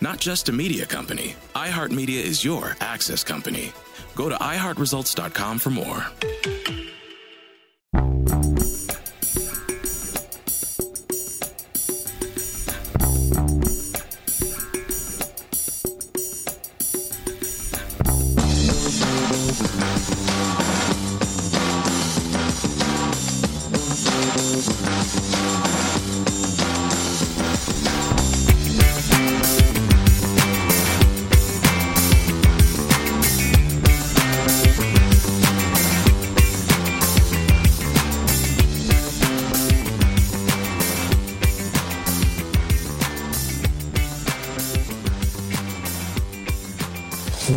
Not just a media company, iHeartMedia is your access company. Go to iHeartResults.com for more.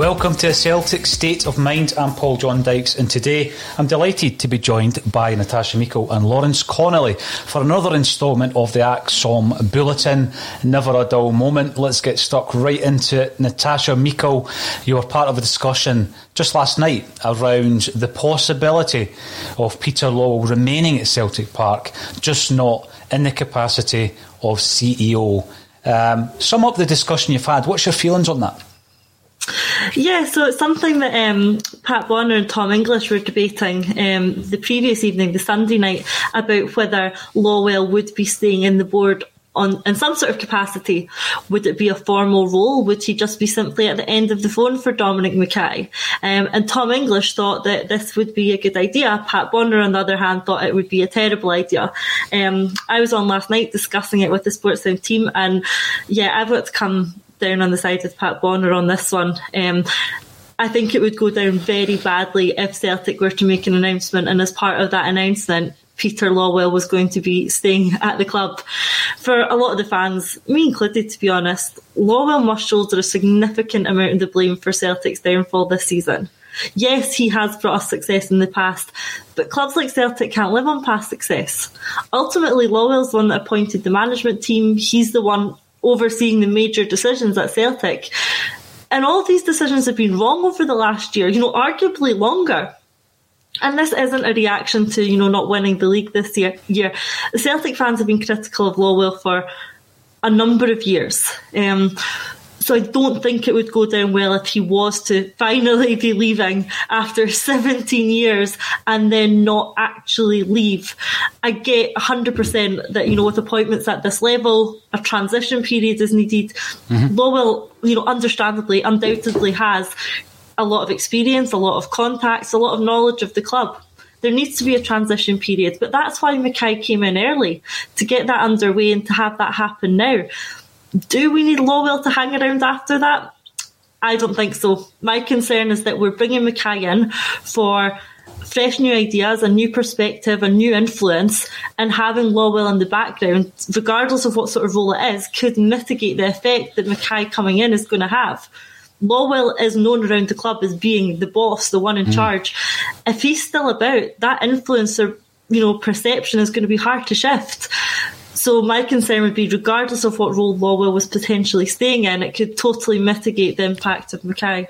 Welcome to a Celtic State of Mind. I'm Paul John Dykes, and today I'm delighted to be joined by Natasha Meikle and Lawrence Connolly for another instalment of the ACSOM Bulletin. Never a dull moment. Let's get stuck right into it. Natasha Meikle, you were part of a discussion just last night around the possibility of Peter Lawwell remaining at Celtic Park, just not in the capacity of CEO. Um, sum up the discussion you've had. What's your feelings on that? Yeah, so it's something that um, Pat Bonner and Tom English were debating um, the previous evening, the Sunday night, about whether Lawwell would be staying in the board on in some sort of capacity. Would it be a formal role? Would he just be simply at the end of the phone for Dominic Mackay? Um, and Tom English thought that this would be a good idea. Pat Bonner, on the other hand, thought it would be a terrible idea. Um, I was on last night discussing it with the Sports team, and yeah, I've got to come down on the side of Pat Bonner on this one. Um, I think it would go down very badly if Celtic were to make an announcement, and as part of that announcement, Peter Lawwell was going to be staying at the club. For a lot of the fans, me included to be honest, Lawwell must shoulder a significant amount of the blame for Celtic's downfall this season. Yes, he has brought us success in the past, but clubs like Celtic can't live on past success. Ultimately, Lawwell's the one that appointed the management team. He's the one overseeing the major decisions at Celtic. And all these decisions have been wrong over the last year, you know, arguably longer. And this isn't a reaction to, you know, not winning the league this year. year. Celtic fans have been critical of Lawwell for a number of years. Um, so I don't think it would go down well if he was to finally be leaving after 17 years and then not actually leave. I get 100% that, you know, with appointments at this level, a transition period is needed. Mm-hmm. Lawwell, you know, understandably, undoubtedly has a lot of experience, a lot of contacts, a lot of knowledge of the club there needs to be a transition period. But that's why Mackay came in early to get that underway and to have that happen now. Do we need Lawwell to hang around after that? I don't think so. My concern is that we're bringing Mackay in for fresh new ideas, a new perspective, a new influence, and having Lawwell in the background, regardless of what sort of role it is, could mitigate the effect that Mackay coming in is going to have. Lawwell is known around the club as being the boss, the one in mm. charge. If he's still about, that influence or you know perception is going to be hard to shift. So my concern would be, regardless of what role Lawwell was potentially staying in, it could totally mitigate the impact of Mackay.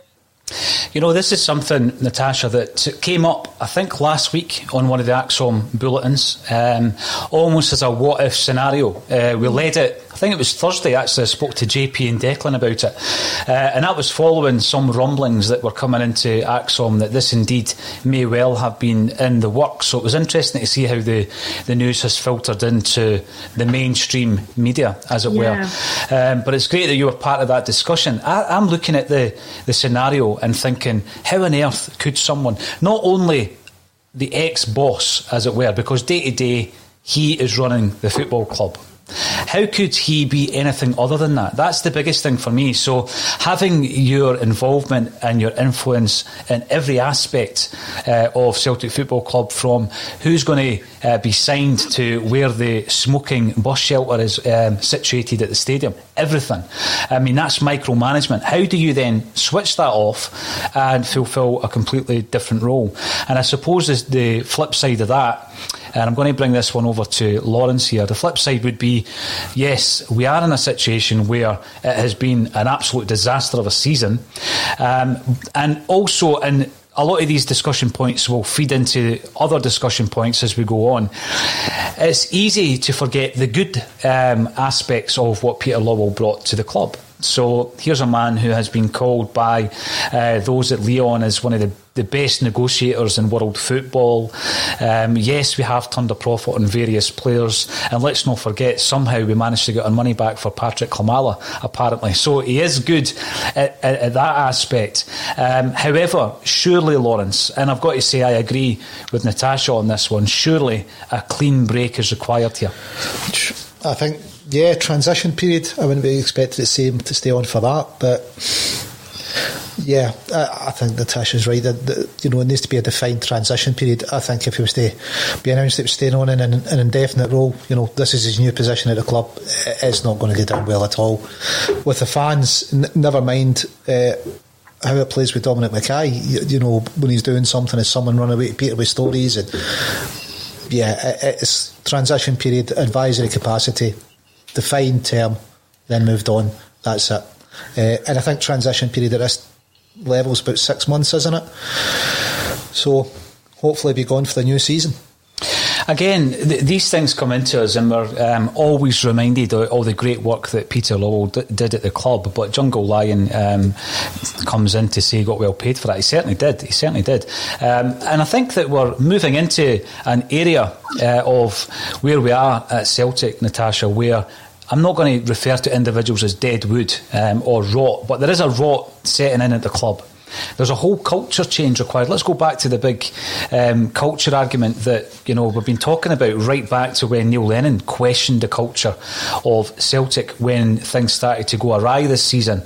You know, this is something, Natasha, that came up, I think, last week on one of the ACSOM bulletins, um, almost as a what if scenario. Uh, we led it think it was Thursday actually I spoke to JP and Declan about it. Uh, and that was following some rumblings that were coming into ACSOM that this indeed may well have been in the works. So it was interesting to see how the, the news has filtered into the mainstream media, as it yeah. were. Um, but it's great that you were part of that discussion. I, I'm looking at the, the scenario and thinking, how on earth could someone, not only the ex boss, as it were, because day to day he is running the football club how could he be anything other than that? That's the biggest thing for me. So, having your involvement and your influence in every aspect uh, of Celtic Football Club, from who's going to uh, be signed to where the smoking bus shelter is um, situated at the stadium, everything. I mean, that's micromanagement. How do you then switch that off and fulfil a completely different role? And I suppose the flip side of that and I'm going to bring this one over to Lawrence here. The flip side would be yes, we are in a situation where it has been an absolute disaster of a season. Um, and also, in a lot of these discussion points will feed into other discussion points as we go on. It's easy to forget the good um, aspects of what Peter Lawwell brought to the club. So here's a man who has been called by uh, those at Lyon as one of the, the best negotiators in world football. Um, yes, we have turned a profit on various players, and let's not forget somehow we managed to get our money back for Patrick Klimala, apparently. So he is good at, at, at that aspect. Um, however, surely Lawrence, and I've got to say I agree with Natasha on this one. Surely a clean break is required here. I think yeah, transition period. I wouldn't be expected the same to stay on for that, but yeah, I, I think Natasha's right. That, that, you know it needs to be a defined transition period. I think if he was to be announced that he was staying on in an, an, indefinite role, you know, this is his new position at the club. It's not going to get done well at all. With the fans, n- never mind. Uh, how it plays with Dominic Mackay, you, you, know, when he's doing something, as someone run away to Peter with stories, and yeah, it's transition period, advisory capacity defined term, then moved on. That's it. Uh, and I think transition period at this level is about six months, isn't it? So hopefully be gone for the new season. Again, th- these things come into us, and we're um, always reminded of all the great work that Peter Lawwell d- did at the club. But Jungle Lion um, comes in to say he got well paid for that. He certainly did. He certainly did. Um, and I think that we're moving into an area uh, of where we are at Celtic, Natasha, where I'm not going to refer to individuals as dead wood um, or rot, but there is a rot setting in at the club. There's a whole culture change required. Let's go back to the big um, culture argument that you know we've been talking about right back to when Neil Lennon questioned the culture of Celtic when things started to go awry this season.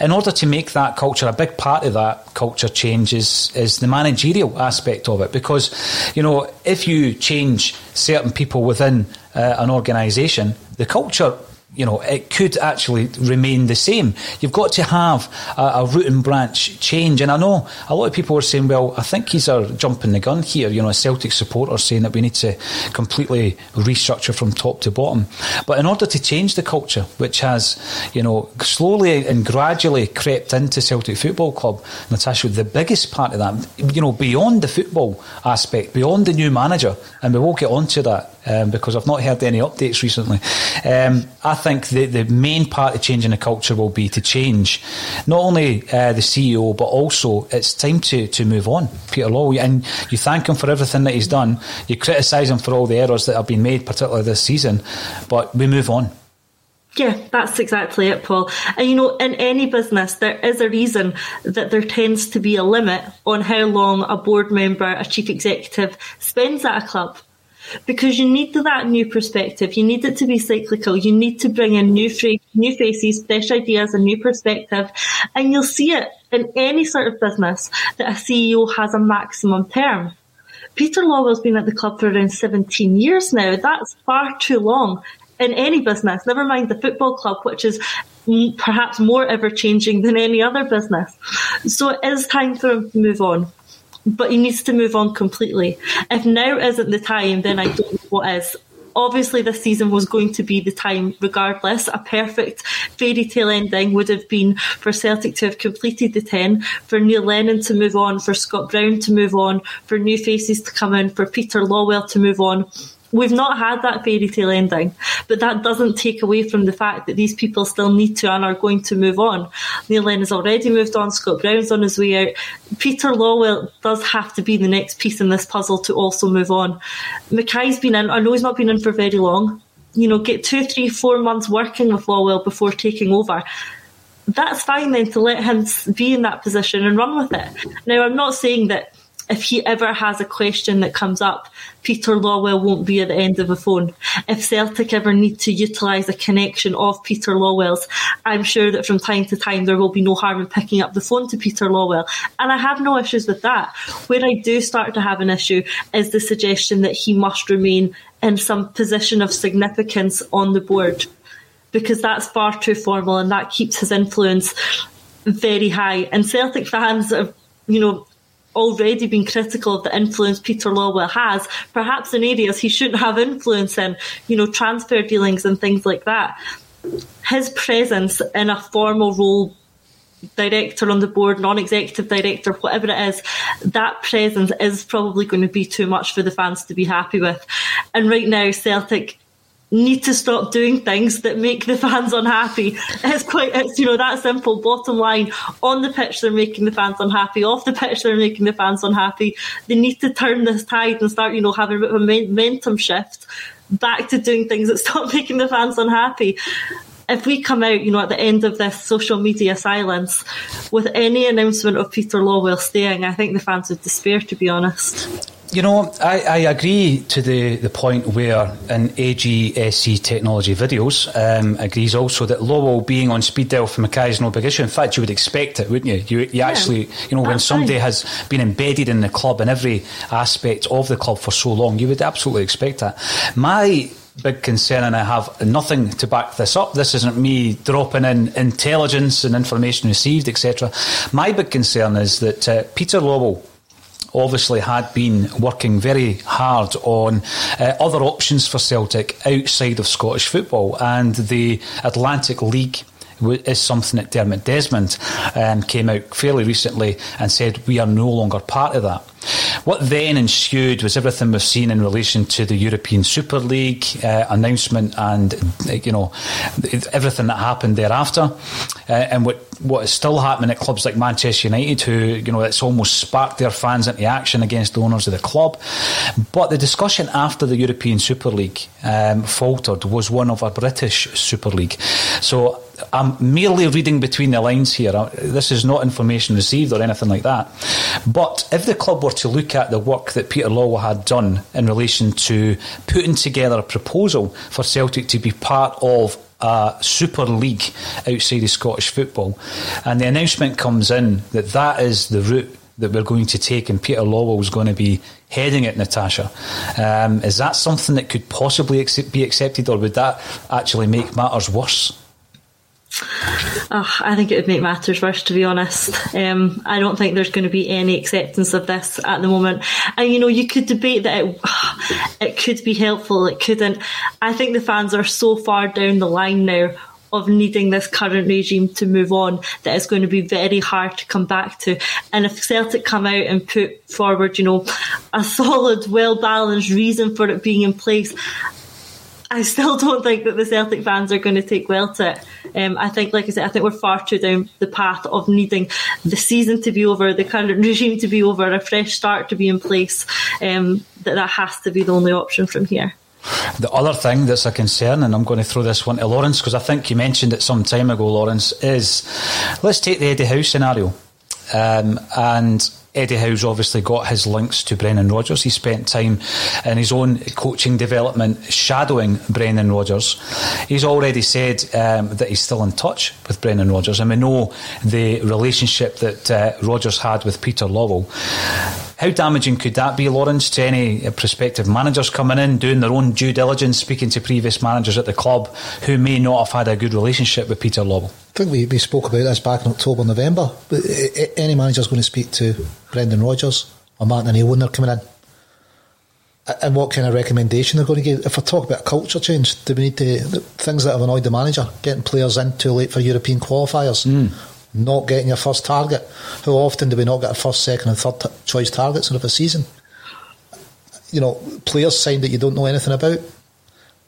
In order to make that culture a big part of that culture change is, is the managerial aspect of it because you know if you change certain people within uh, an organisation, the culture you know, it could actually remain the same. You've got to have a, a, root and branch change. And I know a lot of people are saying, well, I think he's a jumping the gun here. You know, a Celtic supporter saying that we need to completely restructure from top to bottom. But in order to change the culture, which has, you know, slowly and gradually crept into Celtic Football Club, Natasha, the biggest part of that, you know, beyond the football aspect, beyond the new manager, and we will get onto that um, because I've not heard any updates recently. Um, I think the, the main part of changing the culture will be to change not only uh, the CEO, but also it's time to, to move on, Peter Law. And you thank him for everything that he's done. You criticise him for all the errors that have been made, particularly this season, but we move on. Yeah, that's exactly it, Paul. And you know, in any business, there is a reason that there tends to be a limit on how long a board member, a chief executive spends at a club because you need that new perspective. You need it to be cyclical. You need to bring in new, new faces, fresh ideas, a new perspective, and you'll see it in any sort of business that a CEO has a maximum term. Peter Lawwell's been at the club for around 17 years now. That's far too long in any business, never mind the football club, which is perhaps more ever changing than any other business. So it is time for him to move on but he needs to move on completely. If now isn't the time, then I don't know what is. Obviously, this season was going to be the time regardless. A perfect fairy tale ending would have been for Celtic to have completed the 10, for Neil Lennon to move on, for Scott Brown to move on, for new faces to come in, for Peter Lawwell to move on. We've not had that fairy tale ending, but that doesn't take away from the fact that these people still need to and are going to move on. Neil Lennon has already moved on, Scott Brown's on his way out. Peter Lawwell does have to be the next piece in this puzzle to also move on. Mackay's been in, I know he's not been in for very long. You know, get two, three, four months working with Lawwell before taking over that's fine then to let him be in that position and run with it. Now, I'm not saying that if he ever has a question that comes up, Peter Lawwell won't be at the end of the phone. If Celtic ever need to utilise a connection of Peter Lawwell's, I'm sure that from time to time there will be no harm in picking up the phone to Peter Lawwell. And I have no issues with that. Where I do start to have an issue is the suggestion that he must remain in some position of significance on the board. Because that's far too formal and that keeps his influence very high. And Celtic fans have, you know, already been critical of the influence Peter Lawwell has, perhaps in areas he shouldn't have influence in, you know, transfer dealings and things like that. His presence in a formal role director on the board, non-executive director, whatever it is, that presence is probably going to be too much for the fans to be happy with. And right now, Celtic need to stop doing things that make the fans unhappy. It's quite, it's, you know, that simple. Bottom line, on the pitch, they're making the fans unhappy. Off the pitch, they're making the fans unhappy. They need to turn this tide and start, you know, having a bit of a momentum shift back to doing things that stop making the fans unhappy. If we come out, you know, at the end of this social media silence with any announcement of Peter Lawwell staying, I think the fans would despair, to be honest. You know, I, I, agree to the, the point where in AGSC technology videos um, agrees also that Lawwell being on speed dial for Mackay is no big issue. In fact, you would expect it, wouldn't you? You, you yeah, actually, you know, when somebody fine. has been embedded in the club in every aspect of the club for so long, you would absolutely expect that. My big concern, and I have nothing to back this up. This isn't me dropping in intelligence and information received, etc. My big concern is that uh, Peter Lawwell obviously had been working very hard on uh, other options for Celtic outside of Scottish football, and the Atlantic League is something that Dermot Desmond um, came out fairly recently and said we are no longer part of that. What then ensued was everything we've seen in relation to the European Super League uh, announcement and you know everything that happened thereafter, uh, and what what is still happening at clubs like Manchester United, who you know it's almost sparked their fans into action against the owners of the club. But the discussion after the European Super League um, faltered was one of a British Super League. So I'm merely reading between the lines here. Uh, this is not information received or anything like that. But if the club were to look at the work that Peter Lawwell had done in relation to putting together a proposal for Celtic to be part of a super league outside of Scottish football, and the announcement comes in that that is the route that we're going to take, and Peter Lawwell is going to be heading it, Natasha. Um, is that something that could possibly be accepted, or would that actually make matters worse? Oh, I think it would make matters worse, to be honest. Um, I don't think there's going to be any acceptance of this at the moment. And you know, you could debate that it, it could be helpful, it couldn't. I think the fans are so far down the line now of needing this current regime to move on that it's going to be very hard to come back to. And if Celtic come out and put forward, you know, a solid, well balanced reason for it being in place, I still don't think that the Celtic fans are going to take well to it. Um, I think, like I said, I think we're far too down the path of needing the season to be over, the current regime to be over, a fresh start to be in place. Um, that that has to be the only option from here. The other thing that's a concern, and I'm going to throw this one to Lawrence because I think you mentioned it some time ago, Lawrence, is let's take the Eddie Howe scenario. Um, and Eddie Howe's obviously got his links to Brendan Rodgers. He spent time in his own coaching development shadowing Brendan Rodgers. He's already said um, that he's still in touch with Brendan Rodgers, and we know the relationship that uh, Rodgers had with Peter Lawwell. How damaging could that be, Lawrence, to any prospective managers coming in, doing their own due diligence, speaking to previous managers at the club who may not have had a good relationship with Peter Lawwell? I think we, we spoke about this back in October, November. But any manager's going to speak to Brendan Rodgers or Martin O'Neill when they're coming in. And what kind of recommendation they're going to give? If we talk about culture change, do we need to things that have annoyed the manager, getting players in too late for European qualifiers, mm not getting your first target. How often do we not get our first, second, and third t- choice targets in a season? You know, players signed that you don't know anything about.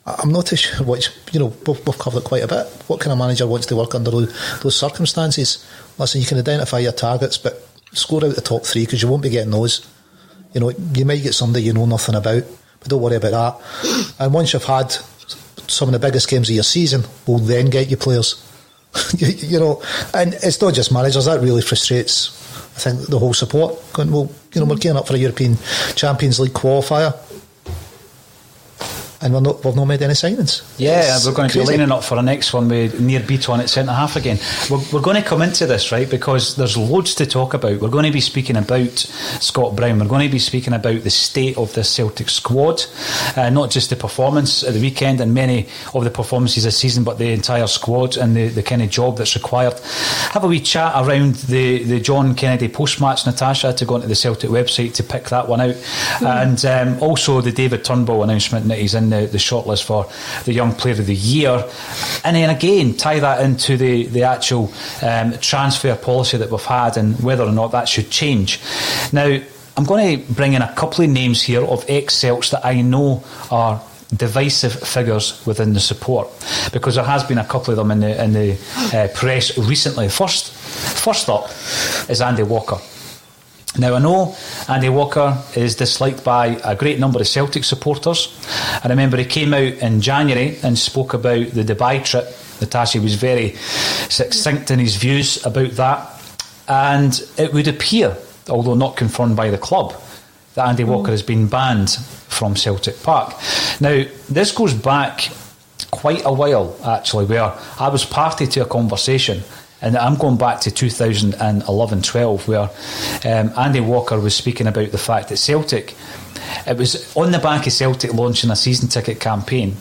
I'm not too sure which, you know, we've, we've covered it quite a bit. What kind of manager wants to work under those, those circumstances? Listen, you can identify your targets, but score out the top three because you won't be getting those. You know, you might get somebody you know nothing about, but don't worry about that. And once you've had some of the biggest games of your season, we'll then get you players. you, you, know, and it's not just managers. That really frustrates. I think the whole support. Going, well, you know, we're gearing up for a European Champions League qualifier and we're not, we've not made any signings. Yeah, it's we're going to crazy. be lining up for the next one with Nir Bitton at centre half again. We're, we're, going to come into this, right, because there's loads to talk about. We're going to be speaking about Scott Brown. We're going to be speaking about the state of the Celtic squad, uh, not just the performance at the weekend and many of the performances this season, but the entire squad and the, the kind of job that's required. Have a wee chat around the, the John Kennedy post match, Natasha, to go onto the Celtic website to pick that one out. Mm. And um, also the David Turnbull announcement that he's in the, the shortlist for the Young Player of the Year. And then again, tie that into the, the actual um, transfer policy that we've had and whether or not that should change. Now, I'm going to bring in a couple of names here of ex Celts that I know are divisive figures within the support because there has been a couple of them in the in the uh, press recently. First, first up is Andy Walker. Now, I know Andy Walker is disliked by a great number of Celtic supporters. I remember he came out in January and spoke about the Dubai trip. Natasha was very succinct in his views about that. And it would appear, although not confirmed by the club, that Andy Walker has been banned from Celtic Park. Now, this goes back quite a while, actually, where I was party to a conversation and I'm going back to 2011 12, where um, Andy Walker was speaking about the fact that Celtic, it was on the back of Celtic launching a season ticket campaign,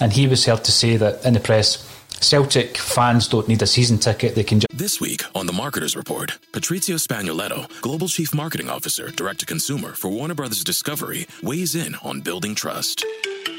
and he was heard to say that in the press, Celtic fans don't need a season ticket. They can just. This week on the Marketers Report, Patrizio Spagnoletto, Global Chief Marketing Officer, Direct to Consumer for Warner Brothers Discovery, weighs in on building trust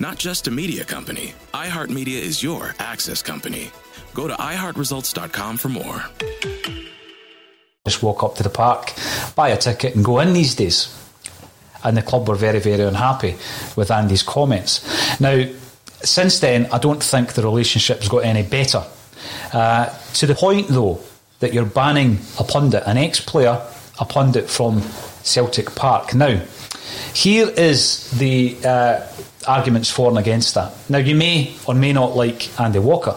Not just a media company, iHeartMedia is your access company. Go to iHeartResults.com for more. Just walk up to the park, buy a ticket, and go in these days. And the club were very, very unhappy with Andy's comments. Now, since then, I don't think the relationship's got any better. Uh, to the point, though, that you're banning a pundit, an ex player, a pundit from Celtic Park. Now, here is the uh, arguments for and against that. Now, you may or may not like Andy Walker.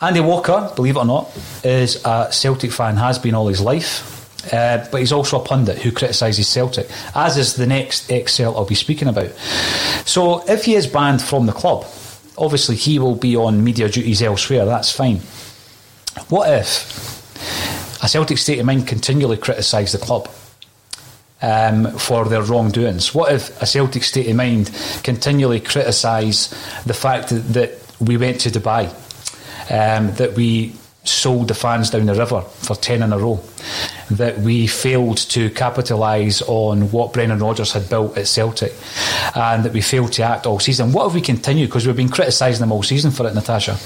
Andy Walker, believe it or not, is a Celtic fan, has been all his life. Uh, but he's also a pundit who criticises Celtic, as is the next ex-Celt I'll be speaking about. So, if he is banned from the club, obviously he will be on media duties elsewhere, that's fine. What if a Celtic state of mind continually criticise the club? Um, for their wrongdoings? What if a Celtic state of mind continually criticise the fact that, that, we went to Dubai, um, that we sold the fans down the river for 10 in a row, that we failed to capitalise on what Brendan Rodgers had built at Celtic, and that we failed to act all season. What if we continue? Because we've been criticising them all season for it, Natasha.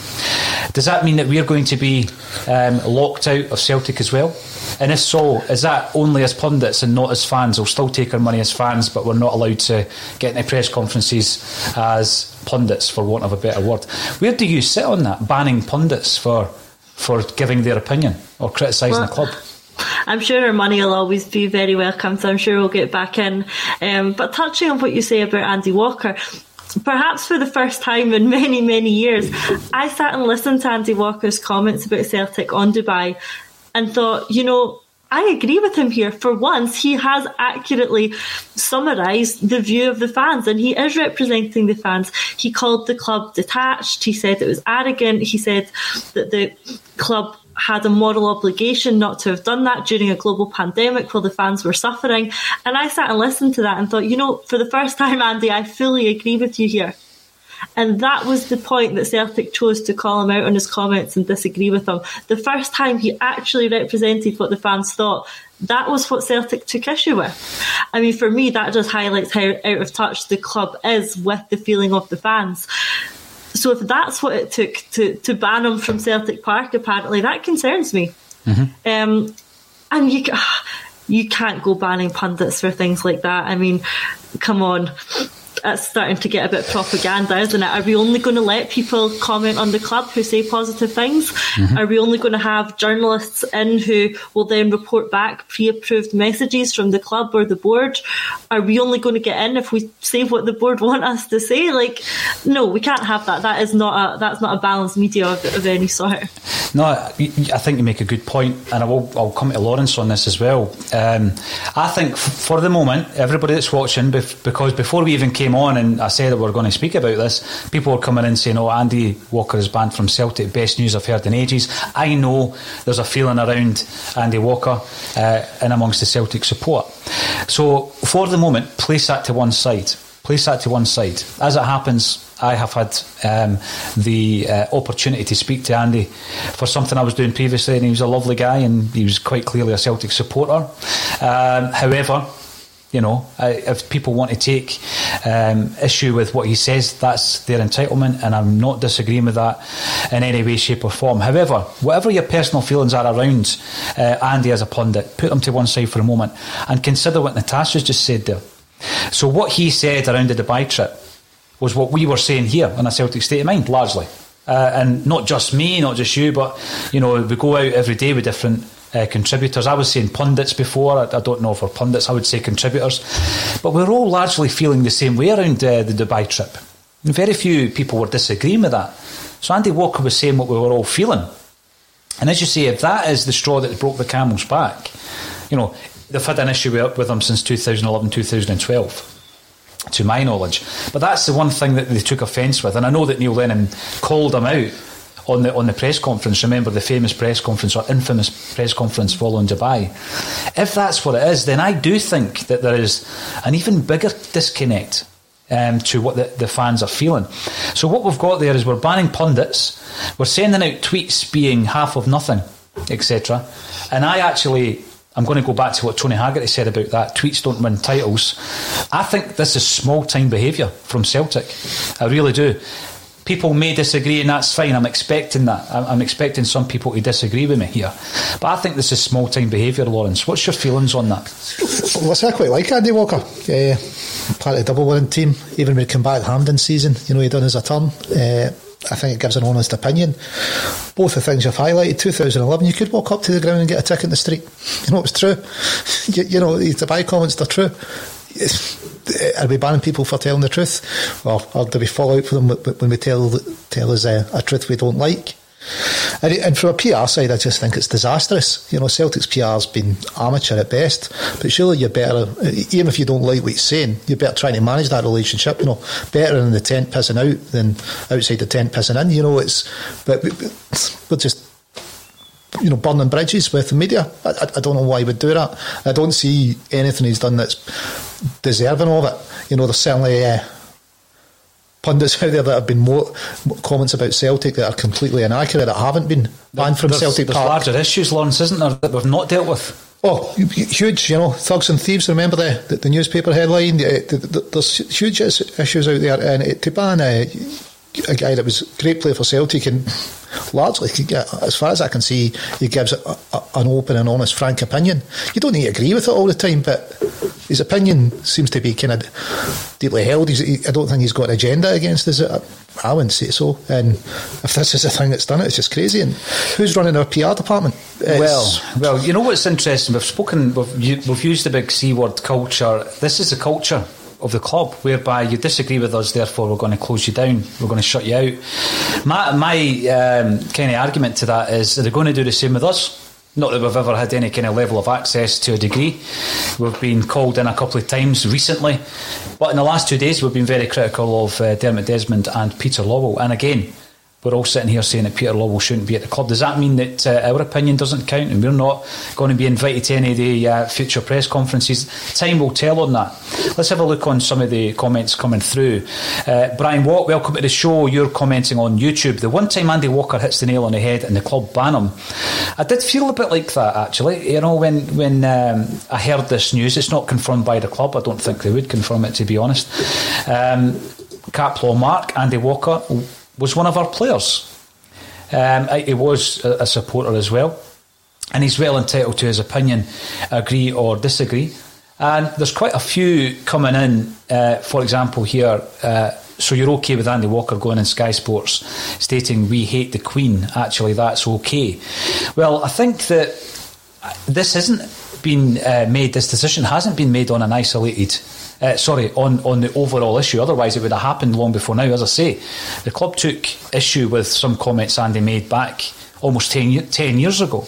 Does that mean that we're going to be um, locked out of Celtic as well? And if so, is that only as pundits and not as fans? We'll still take our money as fans, but we're not allowed to get into press conferences as pundits, for want of a better word. Where do you sit on that, banning pundits for for giving their opinion or criticising well, the club? I'm sure our money will always be very welcome, so I'm sure we'll get back in. Um, but touching on what you say about Andy Walker, perhaps for the first time in many, many years, I sat and listened to Andy Walker's comments about Celtic on Dubai and thought, you know, I agree with him here. For once, he has accurately summarised the view of the fans, and he is representing the fans. He called the club detached. He said it was arrogant. He said that the club had a moral obligation not to have done that during a global pandemic while the fans were suffering. And I sat and listened to that and thought, you know, for the first time, Andy, I fully agree with you here. And that was the point that Celtic chose to call him out on his comments and disagree with him. The first time he actually represented what the fans thought, that was what Celtic took issue with. I mean, for me, that just highlights how out of touch the club is with the feeling of the fans. So if that's what it took to, to ban him from Celtic Park, apparently that concerns me. Mm-hmm. Um, and you you can't go banning pundits for things like that. I mean, come on it's starting to get a bit propaganda, isn't it? Are we only going to let people comment on the club who say positive things? Mm-hmm. Are we only going to have journalists in who will then report back pre-approved messages from the club or the board? Are we only going to get in if we say what the board want us to say? Like, no, we can't have that. That is not a that's not a balanced media of, of any sort. No, I think you make a good point, and I will I'll come to Lawrence on this as well. Um, I think for the moment, everybody that's watching, because before we even came came on and I said that we are going to speak about this, people were coming in saying, "Oh, Andy Walker is banned from Celtic. Best news I've heard in ages." I know there's a feeling around Andy Walker uh, and amongst the Celtic support. So for the moment, place that to one side. Place that to one side. As it happens, I have had um, the uh, opportunity to speak to Andy for something I was doing previously, and he was a lovely guy, and he was quite clearly a Celtic supporter. Um, however, you know, if people want to take um, issue with what he says, that's their entitlement, and I'm not disagreeing with that in any way, shape, or form. However, whatever your personal feelings are around uh, Andy as a pundit, put them to one side for a moment and consider what Natasha's just said there. So, what he said around the Dubai trip was what we were saying here in a Celtic state of mind, largely. Uh, and not just me, not just you, but you know, we go out every day with different uh, contributors. I was saying pundits before. I, I, don't know if we're pundits. I would say contributors, but we're all largely feeling the same way around uh, the Dubai trip. Very few people were disagreeing with that. So Andy Walker was saying what we were all feeling. And as you say, if that is the straw that broke the camel's back, you know, they've had an issue with, him since 2011, 2012, to my knowledge. But that's the one thing that they took offence with. And I know that Neil Lennon called him out on the on the press conference. Remember the famous press conference or infamous press conference following Dubai. If that's what it is, then I do think that there is an even bigger disconnect um, to what the, the fans are feeling. So what we've got there is we're banning pundits, we're sending out tweets being half of nothing, etc. And I actually. I'm going to go back to what Tony Haggerty said about that. Tweets don't win titles. I think this is small time behaviour from Celtic. I really do people may disagree, and that's fine. I'm expecting that. I'm expecting some people to disagree with me here. But I think this is small time behaviour, Lawrence. What's your feelings on that? Well, I quite like Andy Walker. Uh, part of the double winning team. Even when he came back Hampden season, you know, he done his a turn. Uh, I think it gives an honest opinion. Both the things you've highlighted, 2011, you could walk up to the ground and get a tick in the street. You know, it's true. You, you know, the buy comments, they're true. Are we banning people for telling the truth, or, or do we fall out for them when we tell tell us a, a truth we don't like? And, and, from a PR side, I just think it's disastrous. You know, Celtic's PR has been amateur at best, but surely you're better, even if you don't like what he's saying, you're better trying to manage that relationship. You know, better in the tent pissing out than outside the tent pissing in. You know, it's but we're just you know, burning bridges with the media. I, I, don't know why he would do that. I don't see anything he's done that's deserving of it. You know, there's certainly uh, pundits out there that have been more comments about Celtic that are completely inaccurate that haven't been banned from there's, Celtic there's Park. larger issues, Lawrence, isn't there, that we've not dealt with? Oh, huge! You know, thugs and thieves. Remember the the, the newspaper headline? The, the, there's huge issues out there, and to ban a, a guy that was a great player for Celtic and largely, as far as I can see, he gives a, a, an open and honest, frank opinion. You don't need to agree with it all the time, but his opinion seems to be kind of deeply held. He, I don't think he's got an agenda against us. Uh, I wouldn't say so. And if this is the thing that's done it, it's just crazy. And who's running our PR department? It's well, well, you know what's interesting? We've spoken, we've, we've used the big C word culture. This is a culture of the club, whereby you disagree with us, therefore we're going to close you down, we're going to shut you out. My, my um, kind of argument to that is they're going to do the same with us. Not that we've ever had any kind of level of access to a degree. We've been called in a couple of times recently, but in the last two days we've been very critical of uh, Dermot Desmond and Peter Lawwell. And again, we're all sitting here saying that Peter Lawwell shouldn't be at the club. Does that mean that uh, our opinion doesn't count and we're not going to be invited to any of the uh, future press conferences? Time will tell on that. Let's have a look on some of the comments coming through. Uh, Brian Watt, welcome to the show. You're commenting on YouTube. The one time Andy Walker hits the nail on the head and the club ban him, I did feel a bit like that actually. You know, when when um, I heard this news, it's not confirmed by the club. I don't think they would confirm it to be honest. Um, Caplaw Mark, Andy Walker was one of our players. Um, he was a, supporter as well, and he's well entitled to his opinion, agree or disagree. And there's quite a few coming in, uh, for example, here. Uh, so you're okay with Andy Walker going in Sky Sports stating we hate the Queen? Actually, that's okay. Well, I think that this hasn't been uh, made. This decision hasn't been made on an isolated uh, sorry, on, on the overall issue. Otherwise, it would have happened long before now. As I say, the club took issue with some comments Andy made back almost 10, 10 years ago.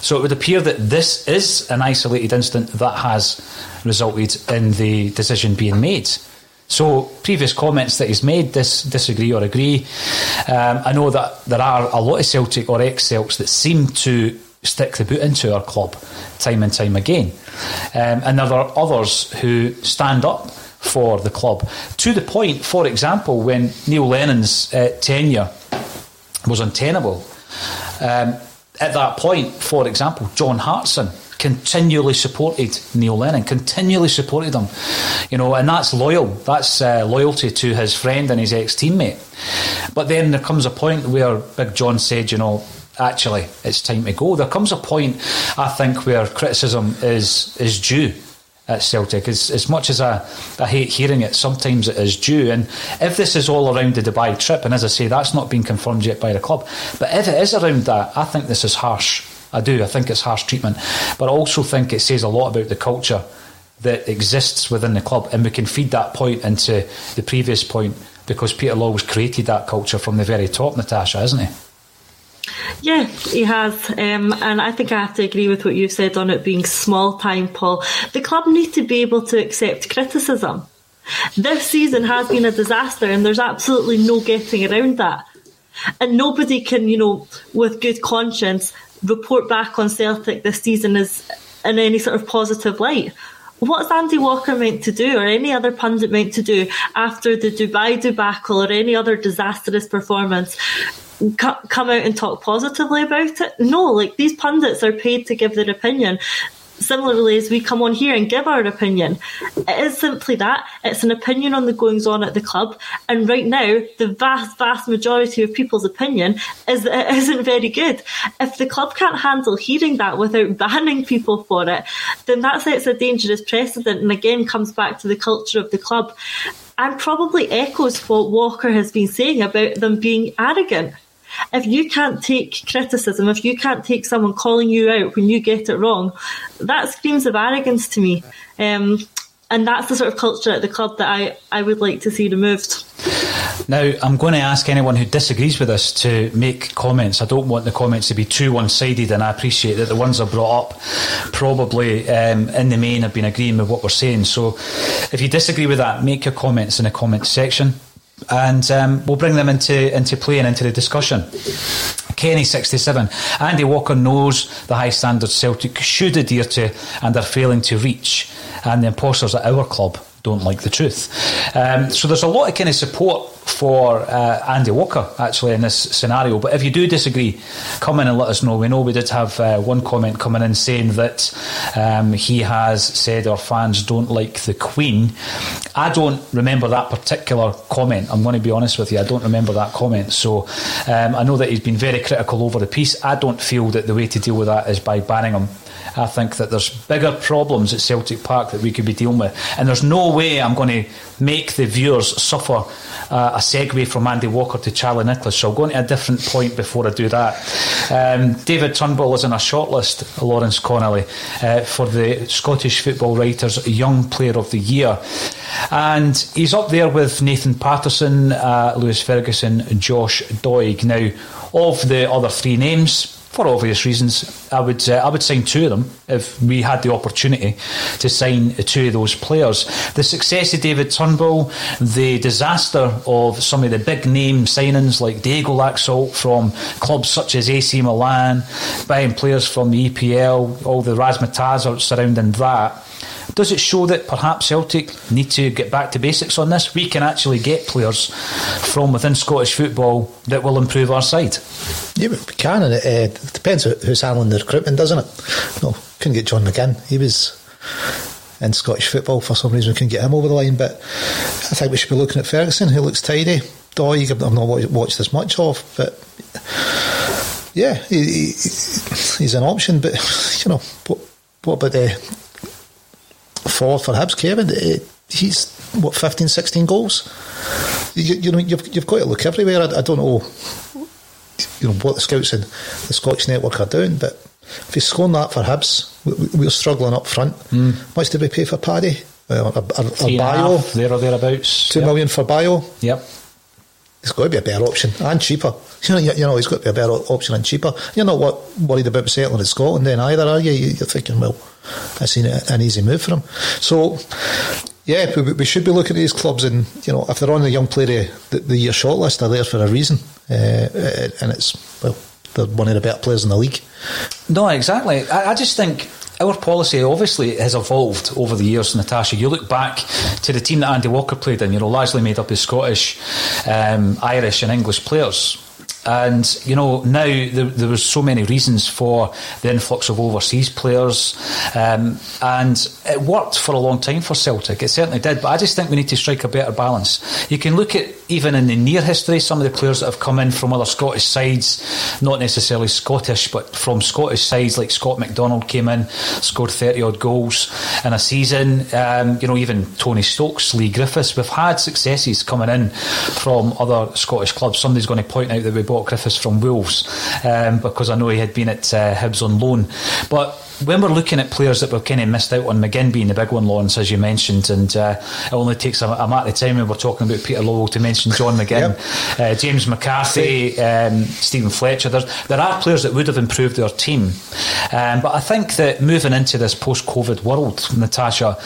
So it would appear that this is an isolated incident that has resulted in the decision being made. So previous comments that he's made, dis- disagree or agree. Um, I know that there are a lot of Celtic or ex-Celts that seem to stick the boot into our club time and time again. Um, and there are others who stand up for the club. To the point, for example, when Neil Lennon's uh, tenure was untenable, um, at that point, for example, John Hartson continually supported Neil Lennon, continually supported him, you know, and that's loyal. That's uh, loyalty to his friend and his ex teammate. But then there comes a point where Big John said, you know, actually it's time to go. There comes a point, I think, where criticism is is due at Celtic. As, as much as I, I hate hearing it, sometimes it is due. And if this is all around the Dubai trip, and as I say, that's not been confirmed yet by the club, but if it is around that, I think this is harsh. I do. I think it's harsh treatment. But I also think it says a lot about the culture that exists within the club, and we can feed that point into the previous point because Peter Law was created that culture from the very top, Natasha, isn't he? Yeah, he has. Um, and I think I have to agree with what you've said on it being small time, Paul. The club need to be able to accept criticism. This season has been a disaster, and there's absolutely no getting around that. And nobody can, you know, with good conscience, report back on Celtic this season as in any sort of positive light. What's Andy Walker meant to do, or any other pundit meant to do, after the Dubai debacle or any other disastrous performance? come out and talk positively about it. No, like these pundits are paid to give their opinion. Similarly, as we come on here and give our opinion, it is simply that. It's an opinion on the goings on at the club. And right now, the vast, vast majority of people's opinion is that it isn't very good. If the club can't handle hearing that without banning people for it, then that sets a dangerous precedent and again comes back to the culture of the club and probably echoes what Walker has been saying about them being arrogant if you can't take criticism, if you can't take someone calling you out when you get it wrong, that screams of arrogance to me. Um, and that's the sort of culture at the club that I, I would like to see removed. Now, I'm going to ask anyone who disagrees with us to make comments. I don't want the comments to be too one sided, and I appreciate that the ones I've brought up probably um, in the main have been agreeing with what we're saying. So if you disagree with that, make your comments in the comments section and um, we'll bring them into into play and into the discussion. Kenny sixty seven. Andy Walker knows the high standards Celtic should adhere to and are failing to reach, and the imposters at our club don't like the truth. Um, so there's a lot of kind of support for uh, Andy Walker actually in this scenario. But if you do disagree, come in and let us know. We know we did have uh, one comment coming in saying that um, he has said our fans don't like the Queen. I don't remember that particular comment. I'm going to be honest with you. I don't remember that comment. So um, I know that he's been very critical over the piece. I don't feel that the way to deal with that is by banning him. I think that there's bigger problems at Celtic Park that we could be dealing with. And there's no way I'm going to make the viewers suffer uh, a segue from Andy Walker to Charlie Nicholas. So I'll go into a different point before I do that. Um, David Turnbull is in a shortlist, Lawrence Connolly, uh, for the Scottish Football Writers Young Player of the Year. And he's up there with Nathan Patterson, uh, Lewis Ferguson, Josh Doig. Now, of the other three names, for obvious reasons, I would uh, I would sign two of them if we had the opportunity to sign two of those players. The success of David Turnbull, the disaster of some of the big name signings like Diego Laxalt from clubs such as AC Milan, buying players from the EPL, all the razzmatazz surrounding that does it show that perhaps Celtic need to get back to basics on this? We can actually get players from within Scottish football that will improve our side. Yeah, we can, and it, uh, depends who's handling the recruitment, doesn't it? No, couldn't get John McGinn. He was in Scottish football for some reason. We couldn't get him over the line, but I think we should be looking at Ferguson, who looks tidy. Doig, I've not watched as much of, but yeah, he, he, he's an option. But you know, what, what about the for for Hibs, Kevin. Uh, he's what 15, 16 goals. You, you know, you've, you've got to look everywhere. I, I, don't know, you know, what the scouts in the Scottish network are doing, but if he's scoring that for Hibs, we, are struggling up front. Mm. Much did we pay for Paddy? Uh, or, or, or Bio, there or thereabouts. Two yep. million for Bio. Yep. It's got to be a better option and cheaper. You know, you know, it's got to be a better option and cheaper. You're not what, worried about settling in Scotland then either, are you? You're thinking, well, seen an easy move for him. So, yeah, we, we, should be looking at these clubs, and you know, if they're on the young player the, the year shortlist, they're there for a reason, uh, uh, and it's well, they're one of the better players in the league. No, exactly. I, I just think our policy obviously has evolved over the years, Natasha. You look back to the team that Andy Walker played in, you know, largely made up of Scottish, um, Irish, and English players. And you know now there, there was so many reasons for the influx of overseas players, um, and it worked for a long time for Celtic. It certainly did. But I just think we need to strike a better balance. You can look at even in the near history some of the players that have come in from other Scottish sides, not necessarily Scottish, but from Scottish sides like Scott McDonald came in, scored thirty odd goals in a season. Um, you know even Tony Stokes, Leigh Griffiths. We've had successes coming in from other Scottish clubs. Somebody's going to point out that we bought Griffiths from Wolves um, because I know he had been at uh, Hibs on loan. But when we're looking at players that we've kind of missed out on, McGinn being the big one, Lawrence, as you mentioned, and uh, it only takes a, a matter of time when we're talking about Peter Lawwell to mention John McGinn, yep. uh, James McCarthy, um, Steven Fletcher. There's, there are players that would have improved their team, um, but I think that moving into this post-COVID world, Natasha,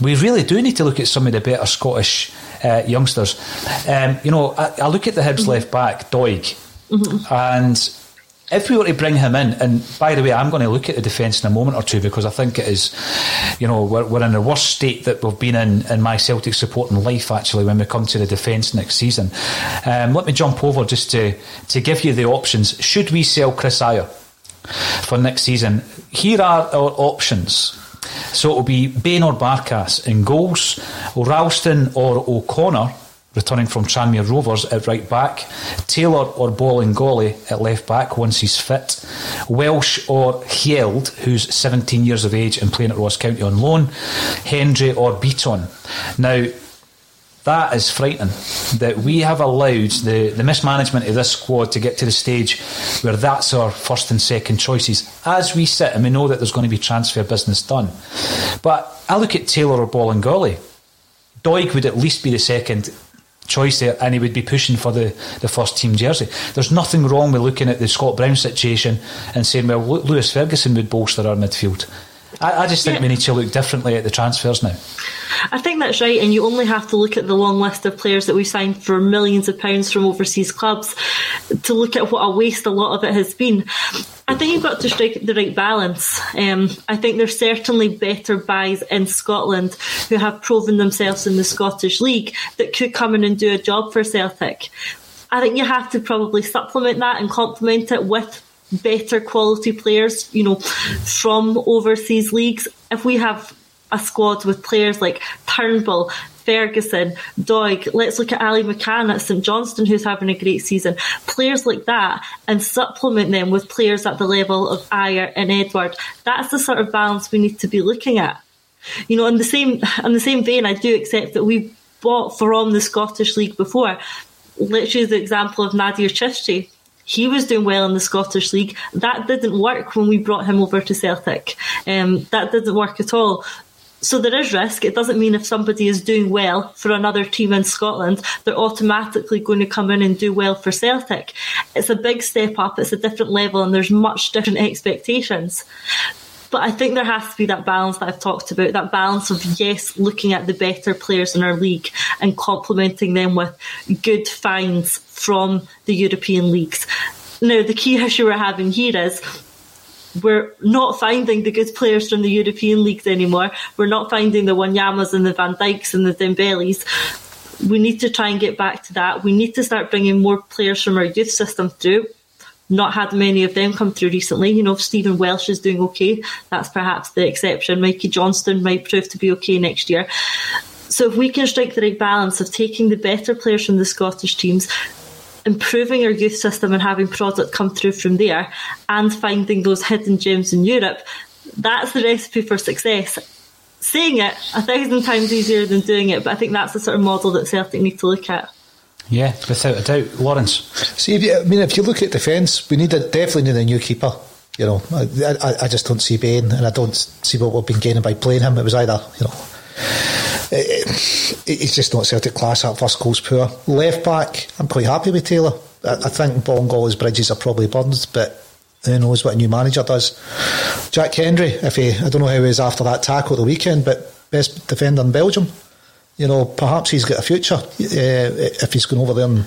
we really do need to look at some of the better Scottish uh, youngsters. Um, you know, I, I, look at the Hibs mm-hmm. left back, Doig, mm-hmm. and if we were to bring him in, and by the way, I'm going to look at the defence in a moment or two because I think it is, you know, we're, we're in the worst state that we've been in in my Celtic supporting life actually when we come to the defence next season. Um, let me jump over just to, to give you the options. Should we sell Chris Ajer for next season? Here are our options. So it'll be Bain or Barkas in goals, Ralston or O'Connor returning from Tranmere Rovers at right back, Taylor or Bolingoli at left back once he's fit, Welsh or Hjelde, who's 17 years of age and playing at Ross County on loan, Hendry or Beaton. Now, that is frightening that we have allowed the, the mismanagement of this squad to get to the stage where that's our first and second choices as we sit and we know that there's going to be transfer business done. But I look at Taylor or Bolingoli. Doig would at least be the second choice there and he would be pushing for the, the first team jersey. There's nothing wrong with looking at the Scott Brown situation and saying, well, Lewis Ferguson would bolster our midfield. I, I just think yeah. we need to look differently at the transfers now. I think that's right, and you only have to look at the long list of players that we signed for millions of pounds from overseas clubs to look at what a waste a lot of it has been. I think you've got to strike the right balance. Um, I think there's certainly better buys in Scotland who have proven themselves in the Scottish League that could come in and do a job for Celtic. I think you have to probably supplement that and complement it with better quality players, you know, from overseas leagues. If we have a squad with players like Turnbull, Ferguson, Doig, let's look at Ali McCann at St Johnstone who's having a great season. Players like that and supplement them with players at the level of Ajer and Edouard. That's the sort of balance we need to be looking at. You know, in the same in the same vein, I do accept that we've bought from the Scottish League before. Let's use the example of Nadir Çiftçi he was doing well in the Scottish League. That didn't work when we brought him over to Celtic. Um, that didn't work at all. So there is risk. It doesn't mean if somebody is doing well for another team in Scotland, they're automatically going to come in and do well for Celtic. It's a big step up. It's a different level and there's much different expectations. But I think there has to be that balance that I've talked about, that balance of yes, looking at the better players in our league and complementing them with good finds from the European leagues. Now, the key issue we're having here is we're not finding the good players from the European leagues anymore. We're not finding the Wanyamas and the Van Dijks and the Dembeles. We need to try and get back to that. We need to start bringing more players from our youth system through not had many of them come through recently. You know, Stephen Welsh is doing okay. That's perhaps the exception. Mikey Johnston might prove to be okay next year. So if we can strike the right balance of taking the better players from the Scottish teams, improving our youth system and having product come through from there, and finding those hidden gems in Europe, that's the recipe for success. Saying it a thousand times easier than doing it, but I think that's the sort of model that Celtic need to look at. Yeah, without a doubt, Lawrence. See, you, I mean, if you look at defence, we need a, definitely need a new keeper. You know, I, I, I just don't see Bain, and I don't see what we've been gaining by playing him. It was either, you know, it, it, it's just not Celtic class. That first goal's poor. Left back, I'm quite happy with Taylor. I, I think Bolingoli's bridges are probably burned, but who knows what a new manager does. Jack Hendry, if he, I don't know how he is after that tackle the weekend, but best defender in Belgium you know, perhaps he's got a future uh, if he's going over there and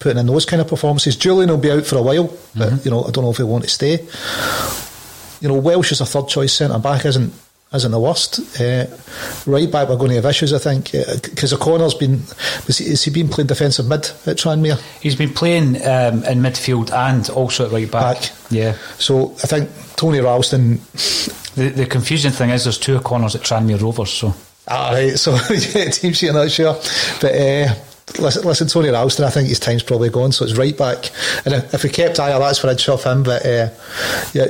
putting in those kind of performances. Jullien will be out for a while, but mm-hmm. you know, I don't know if he'll want to stay. You know, Welsh is a third choice centre back, isn't isn't the worst. Uh, right back, we're going to have issues, I think, because uh, O'Connor's been has he been playing defensive mid at Tranmere? He's been playing um, in midfield and also at right back. back. Yeah. So I think Tony Ralston. The, the confusing thing is there's two O'Connors at Tranmere Rovers, so. All right, so yeah, team sheet, I'm not sure, but. Uh, listen, listen, Tony Ralston, I think his time's probably gone, so it's right back. And if, we kept Ajer, that's where I'd shove him. But uh, yeah,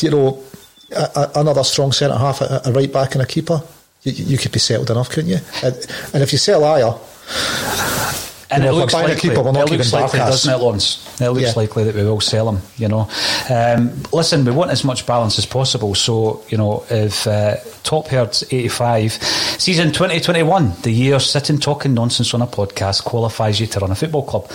you know, a, a, another strong centre half, a, a, right back and a keeper, you, you, could be settled enough, couldn't you? And, and if you sell Ajer, And You it know, if looks we're buying a likely, keeper, it looks likely, doesn't it, Lawrence? It looks Yeah. likely that we will sell him. You know, um, listen, we want as much balance as possible. So you know, if uh, Top Herd's eighty-five, season twenty twenty-one, the year sitting talking nonsense on a podcast qualifies you to run a football club.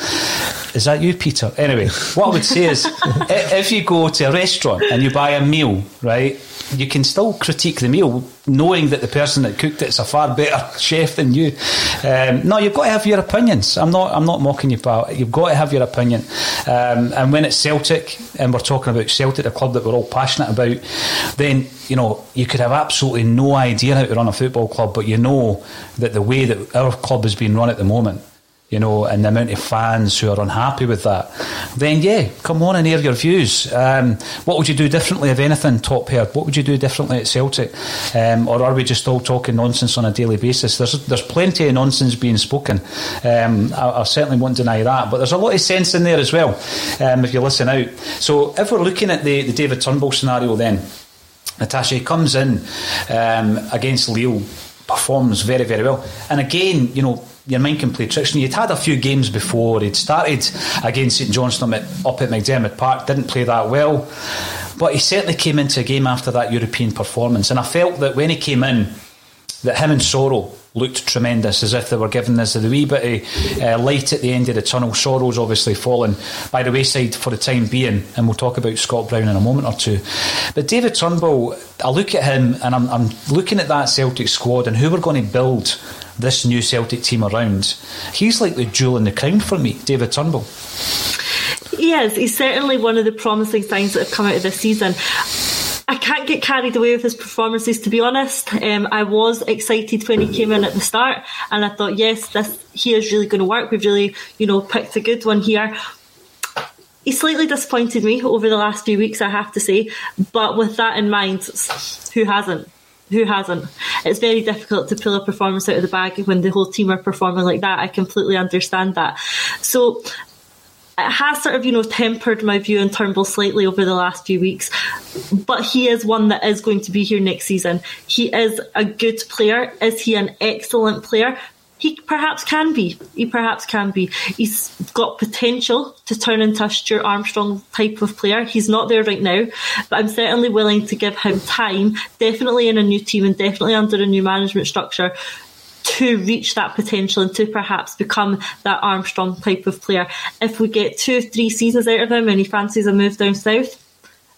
Is that you, Peter? Anyway, what I would say is, if you go to a restaurant and you buy a meal, right, you can still critique the meal, knowing that the person that cooked it's a far better chef than you. Um, no, you've got to have your opinions. I'm not. I'm not mocking you, pal. You've got to have your opinion. Um, and when it's Celtic, and we're talking about Celtic, a club that we're all passionate about, then you know you could have absolutely no idea how to run a football club, but you know that the way that our club is being run at the moment you know, and the amount of fans who are unhappy with that, then yeah, come on and air your views. Um, what would you do differently, if anything, top herd? What would you do differently at Celtic? Um, or are we just all talking nonsense on a daily basis? There's there's plenty of nonsense being spoken. Um, I, I certainly won't deny that, but there's a lot of sense in there as well, um, if you listen out. So if we're looking at the, the David Turnbull scenario then, Natasha comes in um, against Lille, performs very, very well. And again, you know, your mind can play tricks. And you'd had a few games before. He'd started against St Johnstone up at, McDiarmid Park, didn't play that well. But he certainly came into a game after that European performance. And I felt that when he came in, that him and Soro looked tremendous, as if they were giving us the wee bit of uh, light at the end of the tunnel. Soro's obviously fallen by the wayside for the time being, and we'll talk about Scott Brown in a moment or two. But David Turnbull, I look at him and I'm, I'm looking at that Celtic squad and who we're going to build this new Celtic team around. He's like the jewel in the crown for me, David Turnbull. He is. He's certainly one of the promising things that have come out of this season. I can't get carried away with his performances, to be honest. Um, I was excited when he came in at the start, and I thought, yes, this he is really going to work. We've really, you know, picked a good one here. He slightly disappointed me over the last few weeks, I have to say. But with that in mind, who hasn't? Who hasn't? It's very difficult to pull a performance out of the bag when the whole team are performing like that. I completely understand that. So it has sort of, you know, tempered my view on Turnbull slightly over the last few weeks. But he is one that is going to be here next season. He is a good player. Is he an excellent player? He perhaps can be. He perhaps can be. He's got potential to turn into a Stuart Armstrong type of player. He's not there right now, but I'm certainly willing to give him time, definitely in a new team and definitely under a new management structure, to reach that potential and to perhaps become that Armstrong type of player. If we get two three seasons out of him and he fancies a move down south,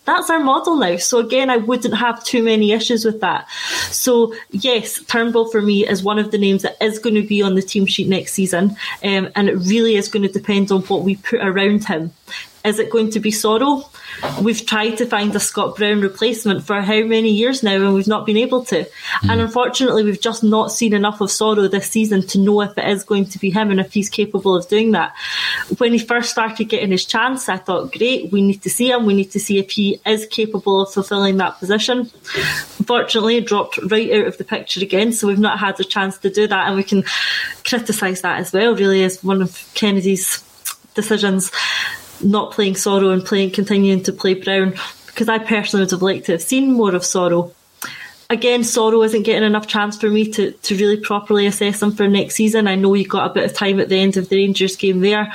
that's our model now. So again, I wouldn't have too many issues with that. So yes, Turnbull for me is one of the names that is going to be on the team sheet next season, um, and it really is going to depend on what we put around him. Is it going to be Soro? We've tried to find a Scott Brown replacement for how many years now, and we've not been able to. Hmm. And unfortunately, we've just not seen enough of Soro this season to know if it is going to be him and if he's capable of doing that. When he first started getting his chance, I thought, great, we need to see him. We need to see if he is capable of fulfilling that position. Unfortunately, it dropped right out of the picture again, so we've not had a chance to do that, and we can criticise that as well. Really, as one of Kennedy's decisions not playing Soro and playing continuing to play Brown because I personally would have liked to have seen more of Soro. Again, Soro isn't getting enough chance for me to, to really properly assess him for next season. I know he got a bit of time at the end of the Rangers game there.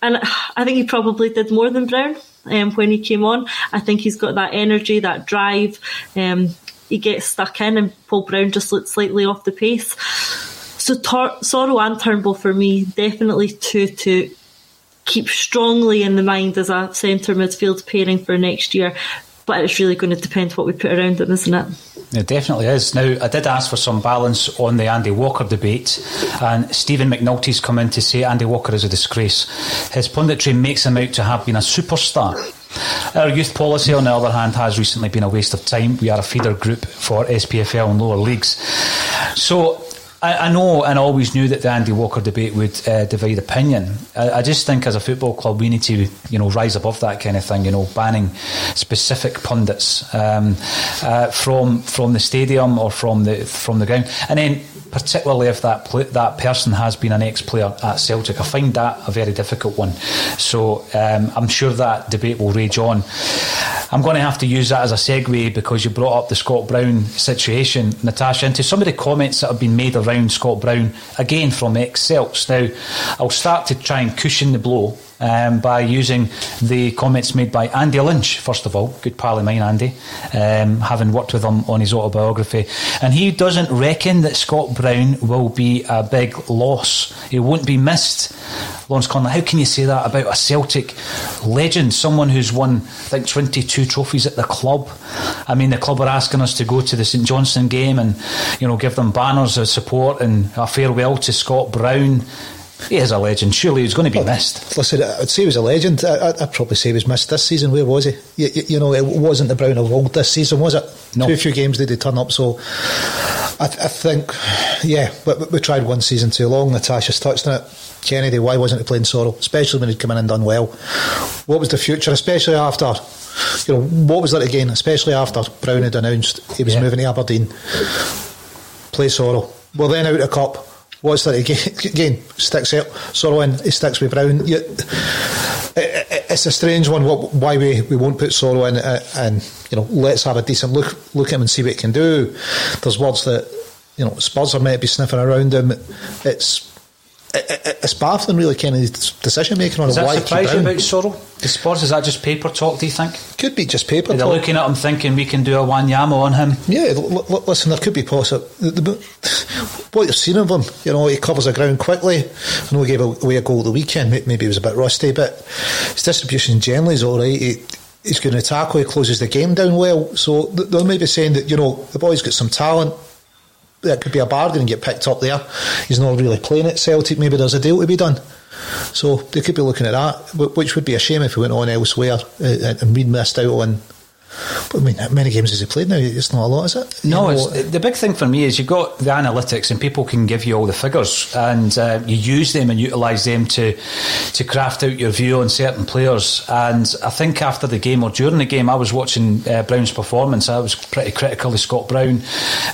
And I think he probably did more than Brown um, when he came on. I think he's got that energy, that drive. Um, he gets stuck in, and Paul Brown just looked slightly off the pace. So Tor- Soro and Turnbull for me, definitely two to keep strongly in the mind as a centre midfield pairing for next year. But it's really going to depend what we put around them, isn't it? It definitely is. Now, I did ask for some balance on the Andy Walker debate, and Stephen McNulty's come in to say Andy Walker is a disgrace. His punditry makes him out to have been a superstar. Our youth policy, on the other hand, has recently been a waste of time. We are a feeder group for SPFL and lower leagues. So, I, I know and always knew that the Andy Walker debate would uh, divide opinion. I, I just think as a football club we need to, you know, rise above that kind of thing. You know, banning specific pundits um, uh, from from the stadium or from the from the ground, and then particularly if that that person has been an ex-player at Celtic. I find that a very difficult one. So um, I'm sure that debate will rage on. I'm going to have to use that as a segue because you brought up the Scott Brown situation, Natasha, into some of the comments that have been made around Scott Brown, again from ex Celts. Now, I'll start to try and cushion the blow um, by using the comments made by Andy Lynch, first of all, good pal of mine, Andy, um, having worked with him on his autobiography. And he doesn't reckon that Scott Brown will be a big loss. He won't be missed. Lawrence Connolly, how can you say that about a Celtic legend, someone who's won, I think, 22 trophies at the club? I mean, the club are asking us to go to the St Johnstone game and, you know, give them banners of support and a farewell to Scott Brown. He is a legend. Surely he's going to be missed. Listen, I'd say he was a legend. I, would probably say he was missed this season. Where was he? You, you, you, know, it wasn't the Brown of old this season, was it? No. Too few games did he turn up. So I, th- I think, yeah, but we tried one season too long. Natasha's touched on it. Kennedy, why wasn't he playing Soro? Especially when he'd come in and done well. What was the future, especially after, you know, what was that again? Especially after Brown had announced he was yeah. moving to Aberdeen. Play Soro. Well, then out of cup What's that again? again sticks out. Soro in, he sticks with Brown. You, it, it's a strange one. What, why we, we won't put Soro in uh, and you know let's have a decent look look at him and see what he can do. There's words that you know Spurs are meant to be sniffing around him. It's it's baffling, really, Kennedy's decision making on Is a that surprise you about Soro? The Spurs is that just paper talk? Do you think? Could be just paper. They're talk. looking at him thinking we can do a Wanyama on him. Yeah, l- l- listen, there could be possible. What you've seen of him, you know, he covers the ground quickly. I know he gave away a goal the weekend. Maybe he was a bit rusty, but his distribution generally is all right. He, he's going to tackle. He closes the game down well. So they're maybe saying that you know the boy's got some talent that could be a bargain and get picked up there. He's not really playing at Celtic. Maybe there's a deal to be done. So they could be looking at that, which would be a shame if he went on elsewhere uh, and we missed out on but I mean, how many games has he played now? It's not a lot, is it? No, the big thing for me is you've got the analytics and people can give you all the figures and uh, you use them and utilise them to to craft out your view on certain players. And I think after the game or during the game, I was watching uh, Brown's performance. I was pretty critical of Scott Brown.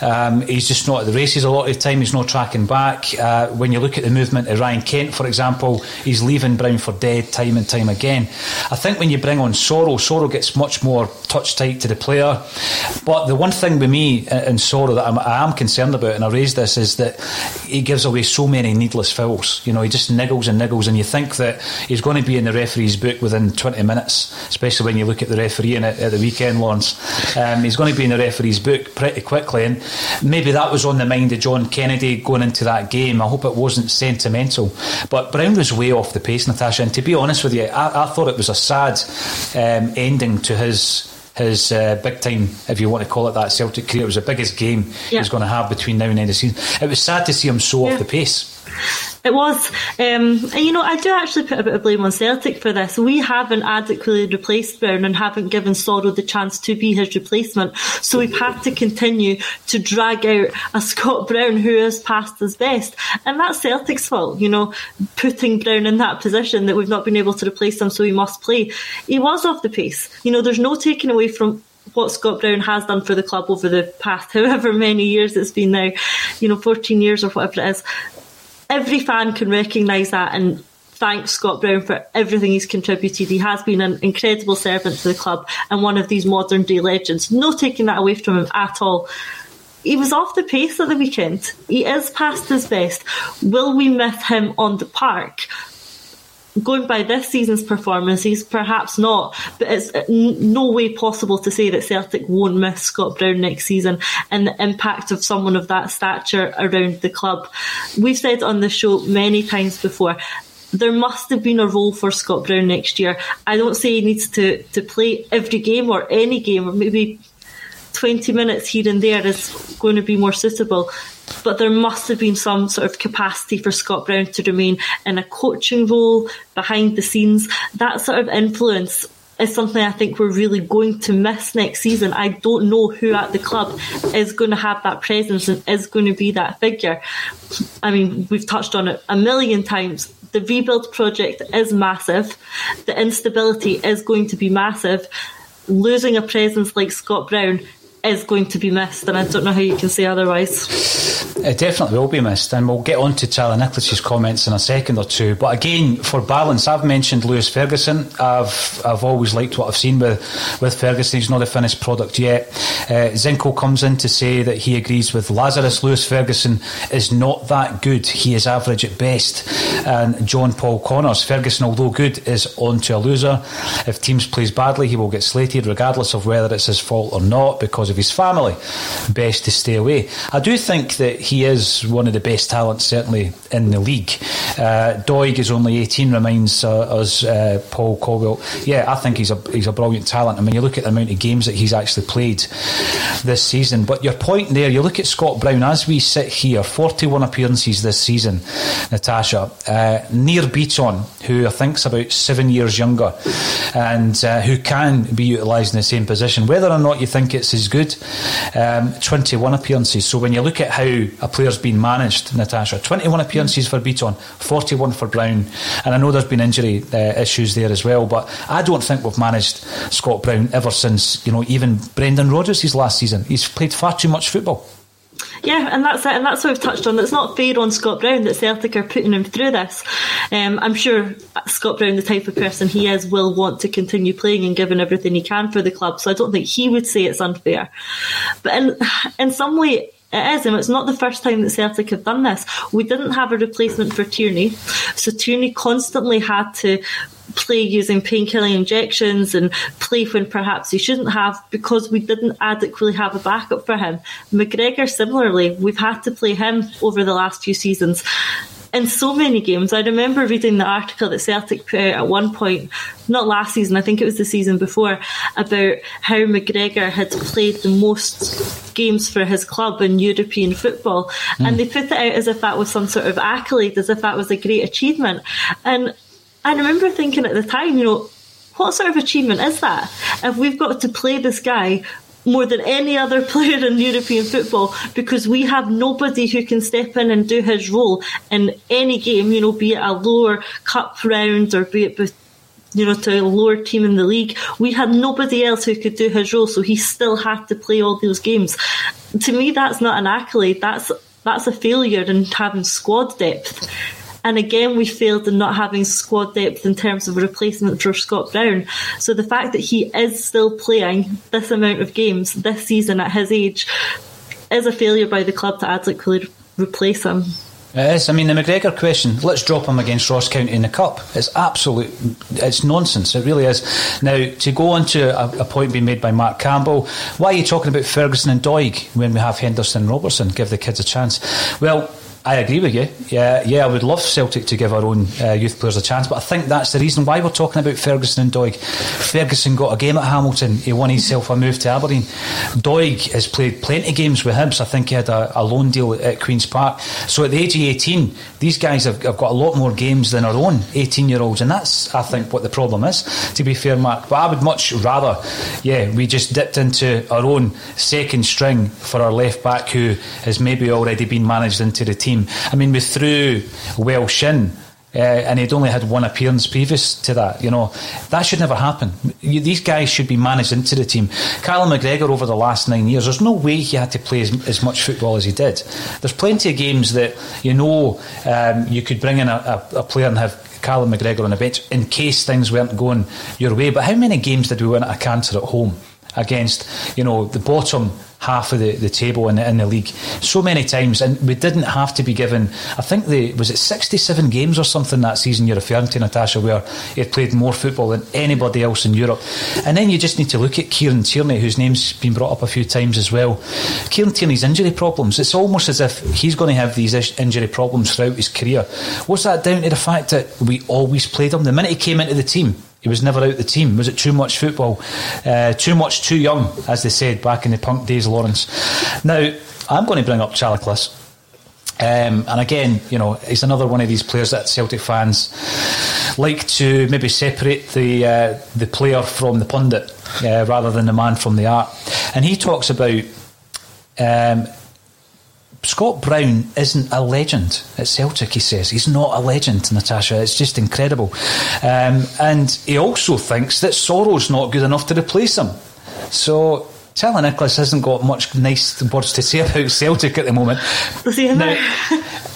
Um, he's just not at the races a lot of the time. He's not tracking back. Uh, when you look at the movement of Ryan Kent, for example, he's leaving Brown for dead time and time again. I think when you bring on Soro, Soro gets much more touch tight to the player. But the one thing with me in Soro that I'm, I am concerned about, and I raised this, is that he gives away so many needless fouls. You know, he just niggles and niggles, and you think that he's going to be in the referee's book within 20 minutes, especially when you look at the referee in at the weekend, Lawrence. Um, he's going to be in the referee's book pretty quickly, and maybe that was on the mind of John Kennedy going into that game. I hope it wasn't sentimental. But Brown was way off the pace, Natasha, and to be honest with you, I, I thought it was a sad um, ending to his his uh, big time, if you want to call it that, Celtic career. It was the biggest game yeah. he's going to have between now and end of the season. It was sad to see him so yeah. off the pace. It was. Um, and you know, I do actually put a bit of blame on Celtic for this. We haven't adequately replaced Brown and haven't given Soro the chance to be his replacement. So we've had to continue to drag out a Scott Brown who has passed his best. And that's Celtic's fault, you know, putting Brown in that position that we've not been able to replace him, so he must play. He was off the pace. You know, there's no taking away from what Scott Brown has done for the club over the past however many years it's been now, you know, 14 years or whatever it is every fan can recognise that and thank Scott Brown for everything he's contributed. He has been an incredible servant to the club and one of these modern day legends. No taking that away from him at all. He was off the pace at the weekend. He is past his best. Will we miss him on the park? Going by this season's performances, perhaps not, but it's uh, no way possible to say that Celtic won't miss Scott Brown next season and the impact of someone of that stature around the club. We've said on the show many times before, there must have been a role for Scott Brown next year. I don't say he needs to, to play every game or any game, or maybe 20 minutes here and there is going to be more suitable but there must have been some sort of capacity for Scott Brown to remain in a coaching role behind the scenes. That sort of influence is something I think we're really going to miss next season. I don't know who at the club is going to have that presence and is going to be that figure. I mean, we've touched on it a million times. The rebuild project is massive. The instability is going to be massive. Losing a presence like Scott Brown is going to be missed, and I don't know how you can say otherwise. It definitely will be missed, and we'll get on to Charlie Nicholas's comments in a second or two. But again, for balance, I've mentioned Lewis Ferguson. I've I've always liked what I've seen with with Ferguson. He's not a finished product yet. Uh, Zinko comes in to say that he agrees with Lazarus. Lewis Ferguson is not that good. He is average at best. And John Paul Connors, Ferguson, although good, is on to a loser. If teams plays badly, he will get slated, regardless of whether it's his fault or not, because of his family. Best to stay away. I do think that he is one of the best talents, certainly in the league. Uh, Doig is only 18, reminds uh, us uh, Paul Caldwell. Yeah, I think he's a he's a brilliant talent. I mean, you look at the amount of games that he's actually played this season. But your point there, you look at Scott Brown as we sit here, 41 appearances this season. Natasha uh, Nir Bitton, who I think's about seven years younger, and uh, who can be utilised in the same position, whether or not you think it's as good. Um, 21 appearances. So when you look at how a player's been managed, Natasha, 21 appearances for Bitton, 41 for Brown, and I know there's been injury uh, issues there as well, but I don't think we've managed Scott Brown ever since you know even Brendan Rodgers' his last season. He's played far too much football. Yeah, and that's it, and that's what we've touched on. It's not fair on Scott Brown that Celtic are putting him through this. Um, I'm sure Scott Brown, the type of person he is, will want to continue playing and giving everything he can for the club. So I don't think he would say it's unfair. But in in some way, it is, and it's not the first time that Celtic have done this. We didn't have a replacement for Tierney, so Tierney constantly had to play using painkilling injections and play when perhaps he shouldn't have because we didn't adequately have a backup for him. McGregor, similarly, we've had to play him over the last few seasons in so many games. I remember reading the article that Celtic put out at one point, not last season, I think it was the season before, about how McGregor had played the most games for his club in European football. Mm. And they put it out as if that was some sort of accolade, as if that was a great achievement. And I remember thinking at the time, you know, what sort of achievement is that? If we've got to play this guy more than any other player in European football because we have nobody who can step in and do his role in any game, you know, be it a lower cup round or be it you know, to a lower team in the league. We had nobody else who could do his role, so he still had to play all those games. To me, that's not an accolade. That's that's a failure in having squad depth. And again, we failed in not having squad depth in terms of a replacement for Scott Brown. So the fact that he is still playing this amount of games this season at his age is a failure by the club to adequately replace him. It is. I mean, the McGregor question, let's drop him against Ross County in the Cup. It's absolute, it's nonsense. It really is. Now, to go on to a, a, point being made by Mark Campbell, why are you talking about Ferguson and Doig when we have Henderson and Robertson? Give the kids a chance. Well, I agree with you. Yeah, yeah, I would love Celtic to give our own uh, youth players a chance, but I think that's the reason why we're talking about Ferguson and Doig. Ferguson got a game at Hamilton. He won himself a move to Aberdeen. Doig has played plenty of games with Hibs. I think he had a, a loan deal at Queen's Park. So at the age of 18, these guys have, have got a lot more games than our own 18 year olds, and that's, I think, what the problem is, to be fair, Mark. But I would much rather, yeah, we just dipped into our own second string for our left back who has maybe already been managed into the team team. I mean, we threw Welsh in. Uh, and he'd only had one appearance previous to that. You know, that should never happen. You, these guys should be managed into the team. Callum McGregor over the last nine years, there's no way he had to play as, as much football as he did. There's plenty of games that you know um, you could bring in a, a, a player and have Callum McGregor on the bench in case things weren't going your way. But how many games did we win at a cancer at home against you know the bottom half of the, the table in the, in the league so many times, and we didn't have to be given. I think the was it sixty seven games or something that season you're referring to, Natasha, where he played more football than anybody else in Europe. And then you just need to look at Kieran Tierney, whose name's been brought up a few times as well. Kieran Tierney's injury problems. It's almost as if he's going to have these injury problems throughout his career. What's that down to the fact that we always played him? The minute he came into the team, he was never out the team. Was it too much football? Uh, too much, too young, as they said back in the punk days, Lawrence. Now, I'm going to bring up Charlie Nicholas. Um, and again, you know, he's another one of these players that Celtic fans like to maybe separate the uh, the player from the pundit uh, rather than the man from the art. And he talks about um, Scott Brown isn't a legend at Celtic, he says. He's not a legend, Natasha. It's just incredible. Um, and he also thinks that Soro's not good enough to replace him. So Charlie Nicholas hasn't got much nice words to say about Celtic at the moment. Now,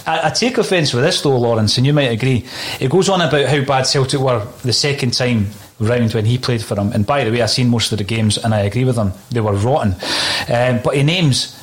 I, I, take offence with this though, Lawrence, and you might agree. It goes on about how bad Celtic were the second time round when he played for them. And by the way, I've seen most of the games and I agree with him. They were rotten. Um, but he names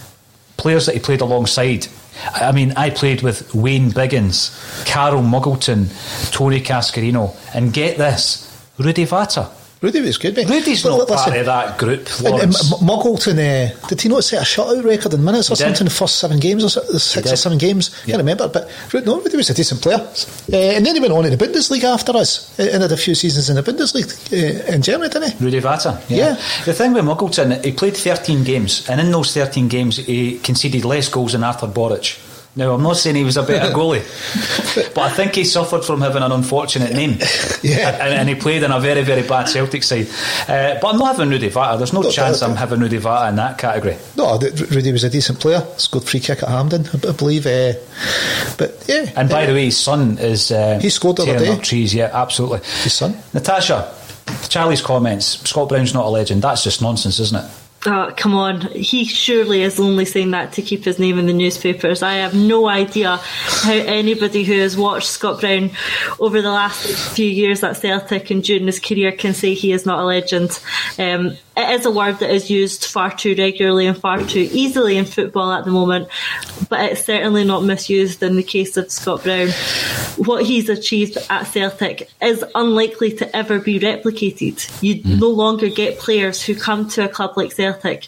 players that he played alongside. I mean, I played with Wayne Biggins, Carl Muggleton, Tony Cascarino, and get this, Rudi Vata. Rudi was good, mate. Rudi's But not listen, part of that group. And, and Muggleton, uh, did he not set a shutout record in minutes or He did. something in the first seven games or so- six or seven games? Can't remember, but no, Rudi was a decent player. Uh, and then he went on in the Bundesliga after us uh, and had a few seasons in the Bundesliga uh, in Germany, didn't he? Rudi Vata. Yeah. Yeah. The thing with Muggleton, he played 13 games, and in those 13 games, he conceded less goals than Artur Boruc. Now, I'm not saying he was a better goalie, but I think he suffered from having an unfortunate name. Yeah. And, and he played in a very, very bad Celtic side. Uh, but I'm not having Rudi Vata. There's no No, chance I'm having Rudi Vata in that category. No, Rudi was a decent player. Scored free kick at Hampden, I believe. Uh, but yeah, And by the way, his son is. Uh, He scored the other day. up trees, yeah, absolutely. his son. Natasha, Charlie's comments Scott Brown's not a legend. That's just nonsense, isn't it? Oh, come on. He surely is only saying that to keep his name in the newspapers. I have no idea how anybody who has watched Scott Brown over the last few years at Celtic and during his career can say he is not a legend. Um, it is a word that is used far too regularly and far too easily in football at the moment, but it's certainly not misused in the case of Scott Brown. What he's achieved at Celtic is unlikely to ever be replicated. You hmm. no longer get players who come to a club like Celtic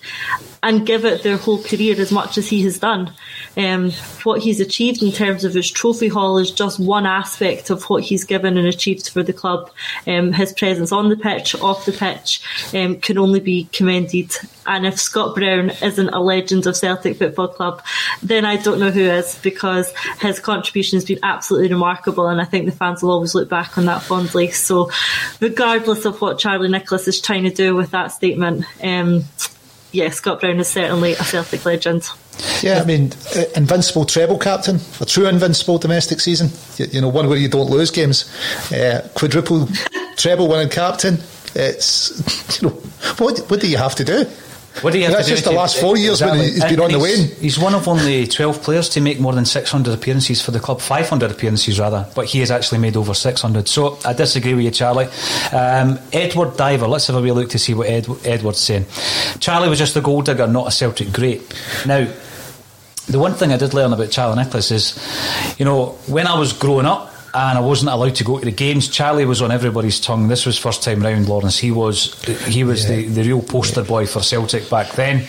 and give it their whole career as much as he has done. Um, what he's achieved in terms of his trophy haul is just one aspect of what he's given and achieved for the club. Um, his presence on the pitch, off the pitch, um, can only be commended. And if Scott Brown isn't a legend of Celtic Football Club, then I don't know who is because his contribution has been absolutely remarkable. And I think the fans will always look back on that fondly. So, regardless of what Charlie Nicholas is trying to do with that statement, um, yeah, Scott Brown is certainly a Celtic legend. Yeah, I mean, uh, invincible treble captain, a true invincible domestic season. You, you know, one where you don't lose games. Uh, quadruple treble winning captain. It's you know, what what do you have to do? What do you have That's to do just the last four years when he's been And on the wane. He's one of only 12 players to make more than 600 appearances for the club, 500 appearances rather, but he has actually made over 600. So I disagree with you, Charlie. Um, Edward Diver, let's have a wee look to see what Ed, Edward's saying. Charlie was just a gold digger, not a Celtic great. Now, the one thing I did learn about Charlie Nicholas is, you know, when I was growing up and I wasn't allowed to go to the games, Charlie was on everybody's tongue. This was first time round, Lawrence. He was he was the, the real poster boy for Celtic back then.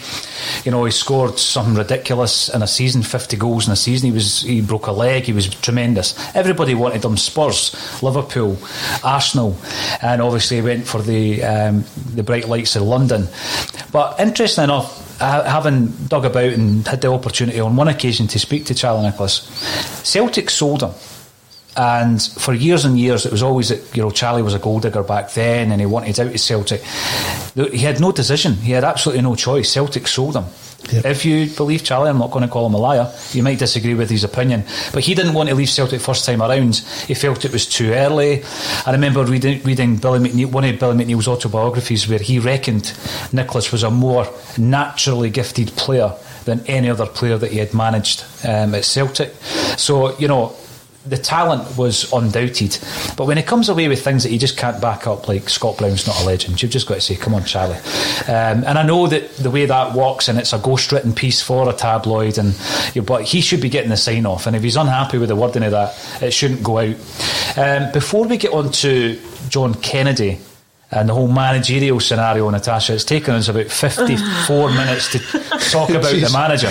You know, he scored something ridiculous in a season, fifty goals in a season. He was he broke a leg. He was tremendous. Everybody wanted him. Spurs, Liverpool, Arsenal, and obviously he went for the um, the bright lights of London. But interesting enough, having dug about and had the opportunity on one occasion to speak to Charlie Nicholas, Celtic sold him. And for years and years, it was always that you know Charlie was a gold digger back then, and he wanted out of Celtic. He had no decision. He had absolutely no choice. Celtic sold him. If you believe Charlie, I'm not going to call him a liar. You might disagree with his opinion, but he didn't want to leave Celtic first time around. He felt it was too early. I remember reading, reading Billy McNeill, one of Billy McNeill's autobiographies where he reckoned Nicholas was a more naturally gifted player than any other player that he had managed um, at Celtic. So you know the talent was undoubted. But when it comes away with things that you just can't back up, like Scott Brown's not a legend, you've just got to say, come on, Charlie. Um, and I know that the way that works, and it's a ghost written piece for a tabloid, and but he should be getting the sign off. And if he's unhappy with the wording of that, it shouldn't go out. Um, before we get on to John Kennedy, and the whole managerial scenario, Natasha, it's taken us about 54 minutes to talk about the manager.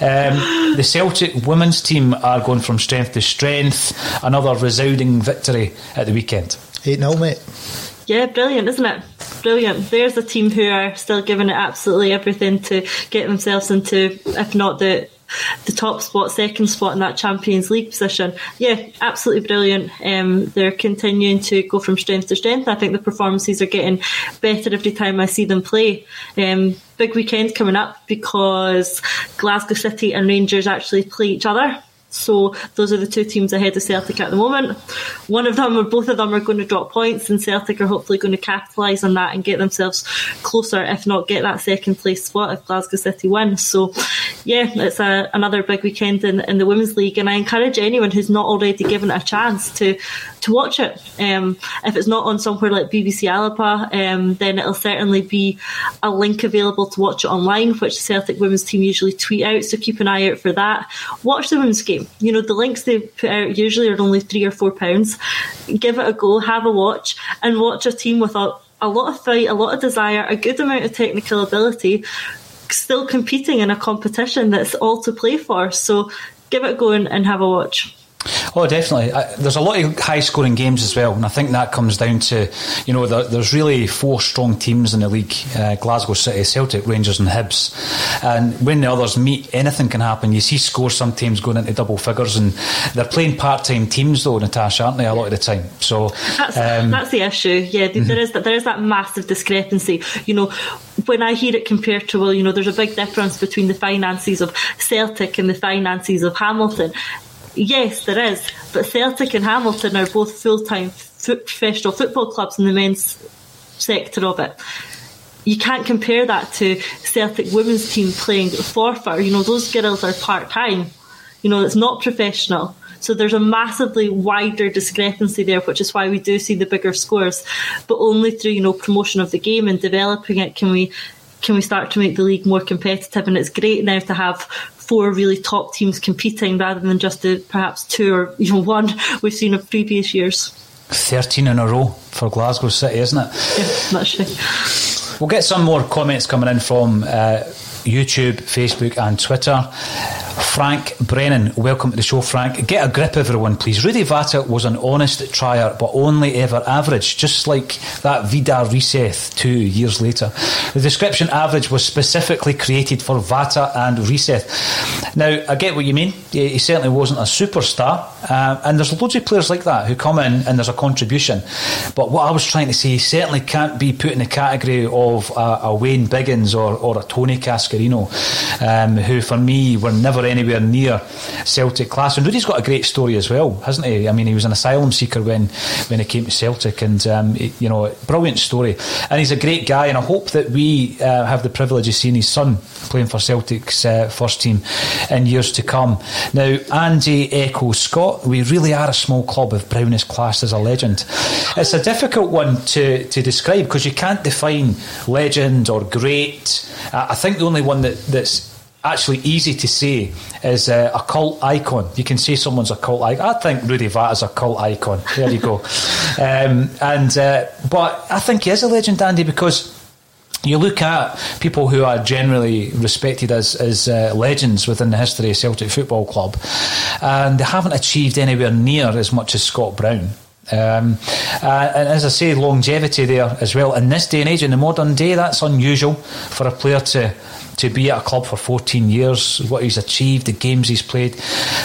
Um, the Celtic women's team are going from strength to strength. Another resounding victory at the weekend. 8 0, mate. Yeah, brilliant, isn't it? Brilliant. There's a team who are still giving it absolutely everything to get themselves into, if not the the top spot, second spot in that Champions League position. Yeah, absolutely brilliant. Um, they're continuing to go from strength to strength. I think the performances are getting better every time I see them play. Um, big weekend coming up because Glasgow City and Rangers actually play each other. So those are the two teams ahead of Celtic at the moment. One of them or both of them are going to drop points, and Celtic are hopefully going to capitalise on that and get themselves closer, if not get that second place spot if Glasgow City win. So, yeah, it's a, another big weekend in, in the Women's League, and I encourage anyone who's not already given it a chance to to watch it. Um, if it's not on somewhere like BBC Alba, um, then it'll certainly be a link available to watch it online, which the Celtic women's team usually tweet out. So keep an eye out for that. Watch the women's game. You know, the links they put out usually are only three or four pounds. Give it a go, have a watch, and watch a team with a, a lot of fight, a lot of desire, a good amount of technical ability, still competing in a competition that's all to play for. So give it a go and, and have a watch. Oh, definitely. I, there's a lot of high scoring games as well, and I think that comes down to, you know, there, there's really four strong teams in the league uh, Glasgow City, Celtic, Rangers, and Hibs. And when the others meet, anything can happen. You see scores sometimes going into double figures, and they're playing part time teams, though, Natasha, aren't they, a lot of the time? So that's, um, that's the issue. Yeah, mm-hmm. there, is that, there is that massive discrepancy. You know, when I hear it compared to, well, you know, there's a big difference between the finances of Celtic and the finances of Hamilton yes, there is. But Celtic and Hamilton are both full time professional football clubs in the men's sector of it. You can't compare that to Celtic women's team playing Forfar. You know, those girls are part time. You know, it's not professional. So there's a massively wider discrepancy there, which is why we do see the bigger scores. But only through, you know, promotion of the game and developing it can we can we start to make the league more competitive. And it's great now to have four really top teams competing rather than just the perhaps two or you know one we've seen of previous years. 13 in a row for Glasgow City, isn't it? Yeah, right. We'll get some more comments coming in from uh, YouTube, Facebook, and Twitter. Frank Brennan, welcome to the show, Frank. Get a grip, everyone, please. Rudi Vata was an honest trier, but only ever average, just like that Vidar Riseth two years later. The description average was specifically created for Vata and Riseth. Now, I get what you mean. He certainly wasn't a superstar, uh, and there's loads of players like that who come in and there's a contribution. But what I was trying to say, he certainly can't be put in the category of a, a Wayne Biggins or, or a Tony Cascarino, um, who for me were never anywhere near Celtic class. And Rudi's got a great story as well, hasn't he? I mean, he was an asylum seeker when when he came to Celtic, and um, you know, brilliant story. And he's a great guy, and I hope that we uh, have the privilege of seeing his son playing for Celtic's uh, first team in years to come. Now, Andy Echo Scott, we really are a small club if Brown is classed as a legend. It's a difficult one to, to describe because you can't define legend or great. I think the only one that, that's actually easy to say is uh, a cult icon. You can say someone's a cult icon. I think Rudi Vat is a cult icon. There you go. um, and uh, but I think he is a legend, Andy, because you look at people who are generally respected as, as uh, legends within the history of Celtic Football Club, and they haven't achieved anywhere near as much as Scott Brown. Um, uh, and as I say, longevity there as well. In this day and age, in the modern day, that's unusual for a player to to be at a club for 14 years, what he's achieved, the games he's played.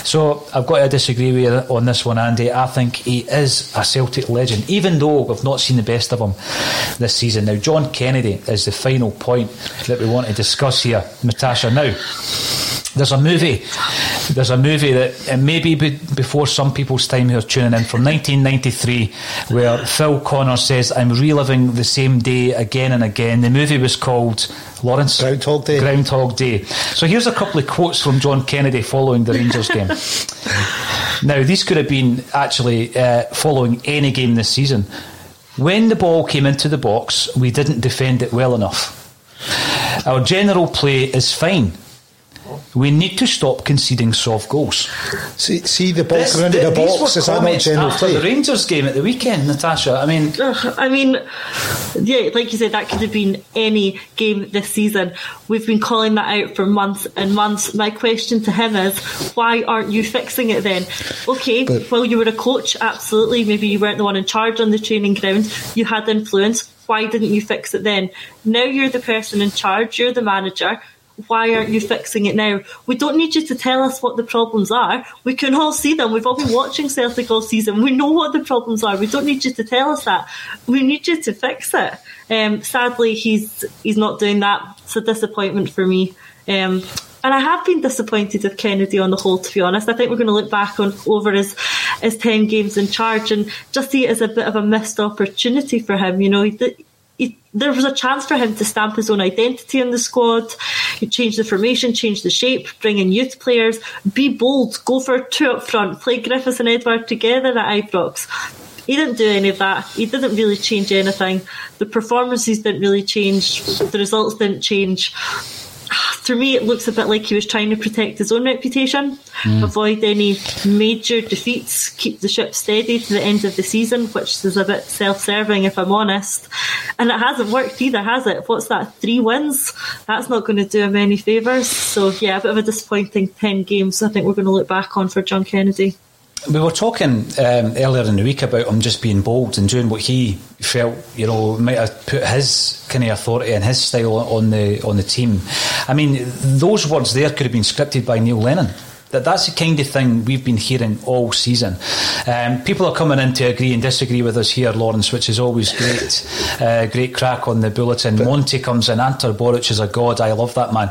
So I've got to disagree with you on this one, Andy. I think he is a Celtic legend, even though we've not seen the best of him this season. Now, John Kennedy is the final point that we want to discuss here, Natasha. Now, there's a movie. There's a movie that maybe before some people's time who are tuning in from 1993, where Phil Connor says, "I'm reliving the same day again and again." The movie was called Lawrence Groundhog Day. Groundhog Day. So here's a couple of quotes from John Kennedy following the Rangers game. now these could have been actually uh, following any game this season. When the ball came into the box, we didn't defend it well enough. Our general play is fine we need to stop conceding soft goals. See, see the ball coming into the, the box. Is that not general play? The Rangers game at the weekend, Natasha. I mean, I mean, yeah, like you said, that could have been any game this season. We've been calling that out for months and months. My question to him is, why aren't you fixing it then? Okay, but, well, you were a coach, absolutely. Maybe you weren't the one in charge on the training ground. You had influence. Why didn't you fix it then? Now you're the person in charge. You're the manager why aren't you fixing it now? We don't need you to tell us what the problems are. We can all see them. We've all been watching Celtic all season. We know what the problems are. We don't need you to tell us that. We need you to fix it. Um, sadly, he's he's not doing that. It's a disappointment for me. Um, and I have been disappointed with Kennedy on the whole. To be honest, I think we're going to look back on over his his ten games in charge and just see it as a bit of a missed opportunity for him. You know, he, there was a chance for him to stamp his own identity in the squad. Change the formation, change the shape, bring in youth players, be bold, go for two up front, play Griffiths and Edouard together at Ibrox. He didn't do any of that. He didn't really change anything. The performances didn't really change. The results didn't change for me, it looks a bit like he was trying to protect his own reputation, mm. avoid any major defeats, keep the ship steady to the end of the season, which is a bit self serving, if I'm honest. And it hasn't worked either, has it? What's that? Three wins? That's not going to do him any favours. So, yeah, a bit of a disappointing 10 games I think we're going to look back on for John Kennedy. We were talking um, earlier in the week about him just being bold and doing what he felt, you know, might have put his kind of authority and his style on the on the team. I mean, those words there could have been scripted by Neil Lennon. That that's the kind of thing we've been hearing all season. Um, people are coming in to agree and disagree with us here, Lawrence, which is always great. Uh, great crack on the bulletin. But Monty comes in. Artur Boruc is a god. I love that man.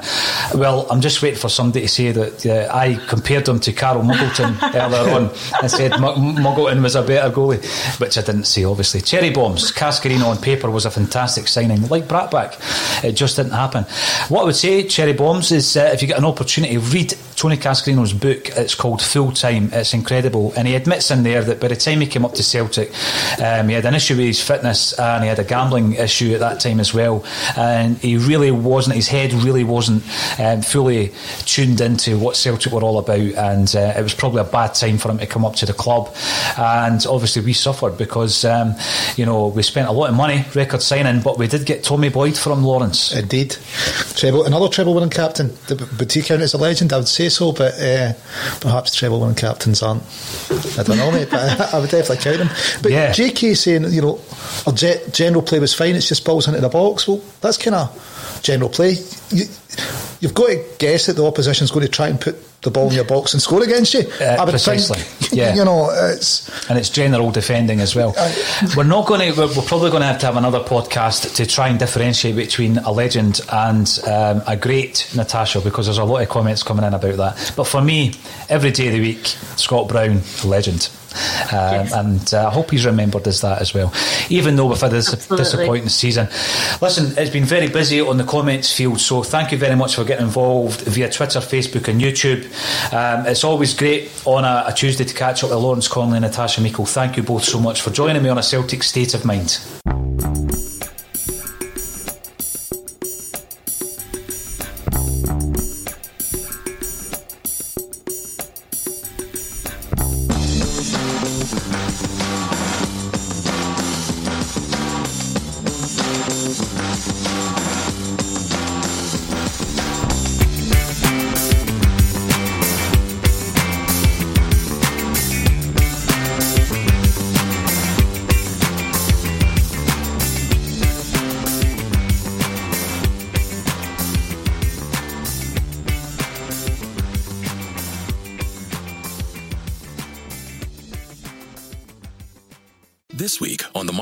Well, I'm just waiting for somebody to say that uh, I compared him to Carl Muggleton earlier on and said M- Muggleton was a better goalie, which I didn't say, obviously. Cherry Bombs, Cascarino on paper was a fantastic signing. Like Brattbakk, it just didn't happen. What I would say, Cherry Bombs, is uh, if you get an opportunity, read Tony Cascarino's book. It's called Full Time. It's incredible. And he admits in there that by the time he came up to Celtic, um, he had an issue with his fitness and he had a gambling issue at that time as well. And he really wasn't, his head really wasn't um, fully tuned into what Celtic were all about. And uh, it was probably a bad time for him to come up to the club. And obviously, we suffered because, um, you know, we spent a lot of money record signing, but we did get Tommy Boyd from Lawrence. Indeed. Treble, another treble winning captain. But he count as a legend? I would say so, but uh, perhaps treble winning captains aren't. I don't know, mate, but I, would definitely count him. But yeah. JK saying, you know, our general play was fine, it's just balls into the box. Well, that's kind of general play. You, you've got to guess that the opposition's going to try and put the ball in your box and score against you. Uh, I would precisely. Think, yeah. You know, it's and it's general defending as well. we're not going to. We're, we're, probably going to have to have another podcast to try and differentiate between a legend and um, a great Natasha because there's a lot of comments coming in about that. But for me, every day of the week, Scott Brown, legend. Um, yes. And uh, I hope he's remembered as that as well. Even though we've had this Absolutely. disappointing season. Listen, it's been very busy on the comments field, so thank you very much for getting involved via Twitter, Facebook, and YouTube. Um, it's always great on a, a, Tuesday to catch up with Lawrence Connolly and Natasha Meikle. Thank you both so much for joining me on a Celtic State of Mind.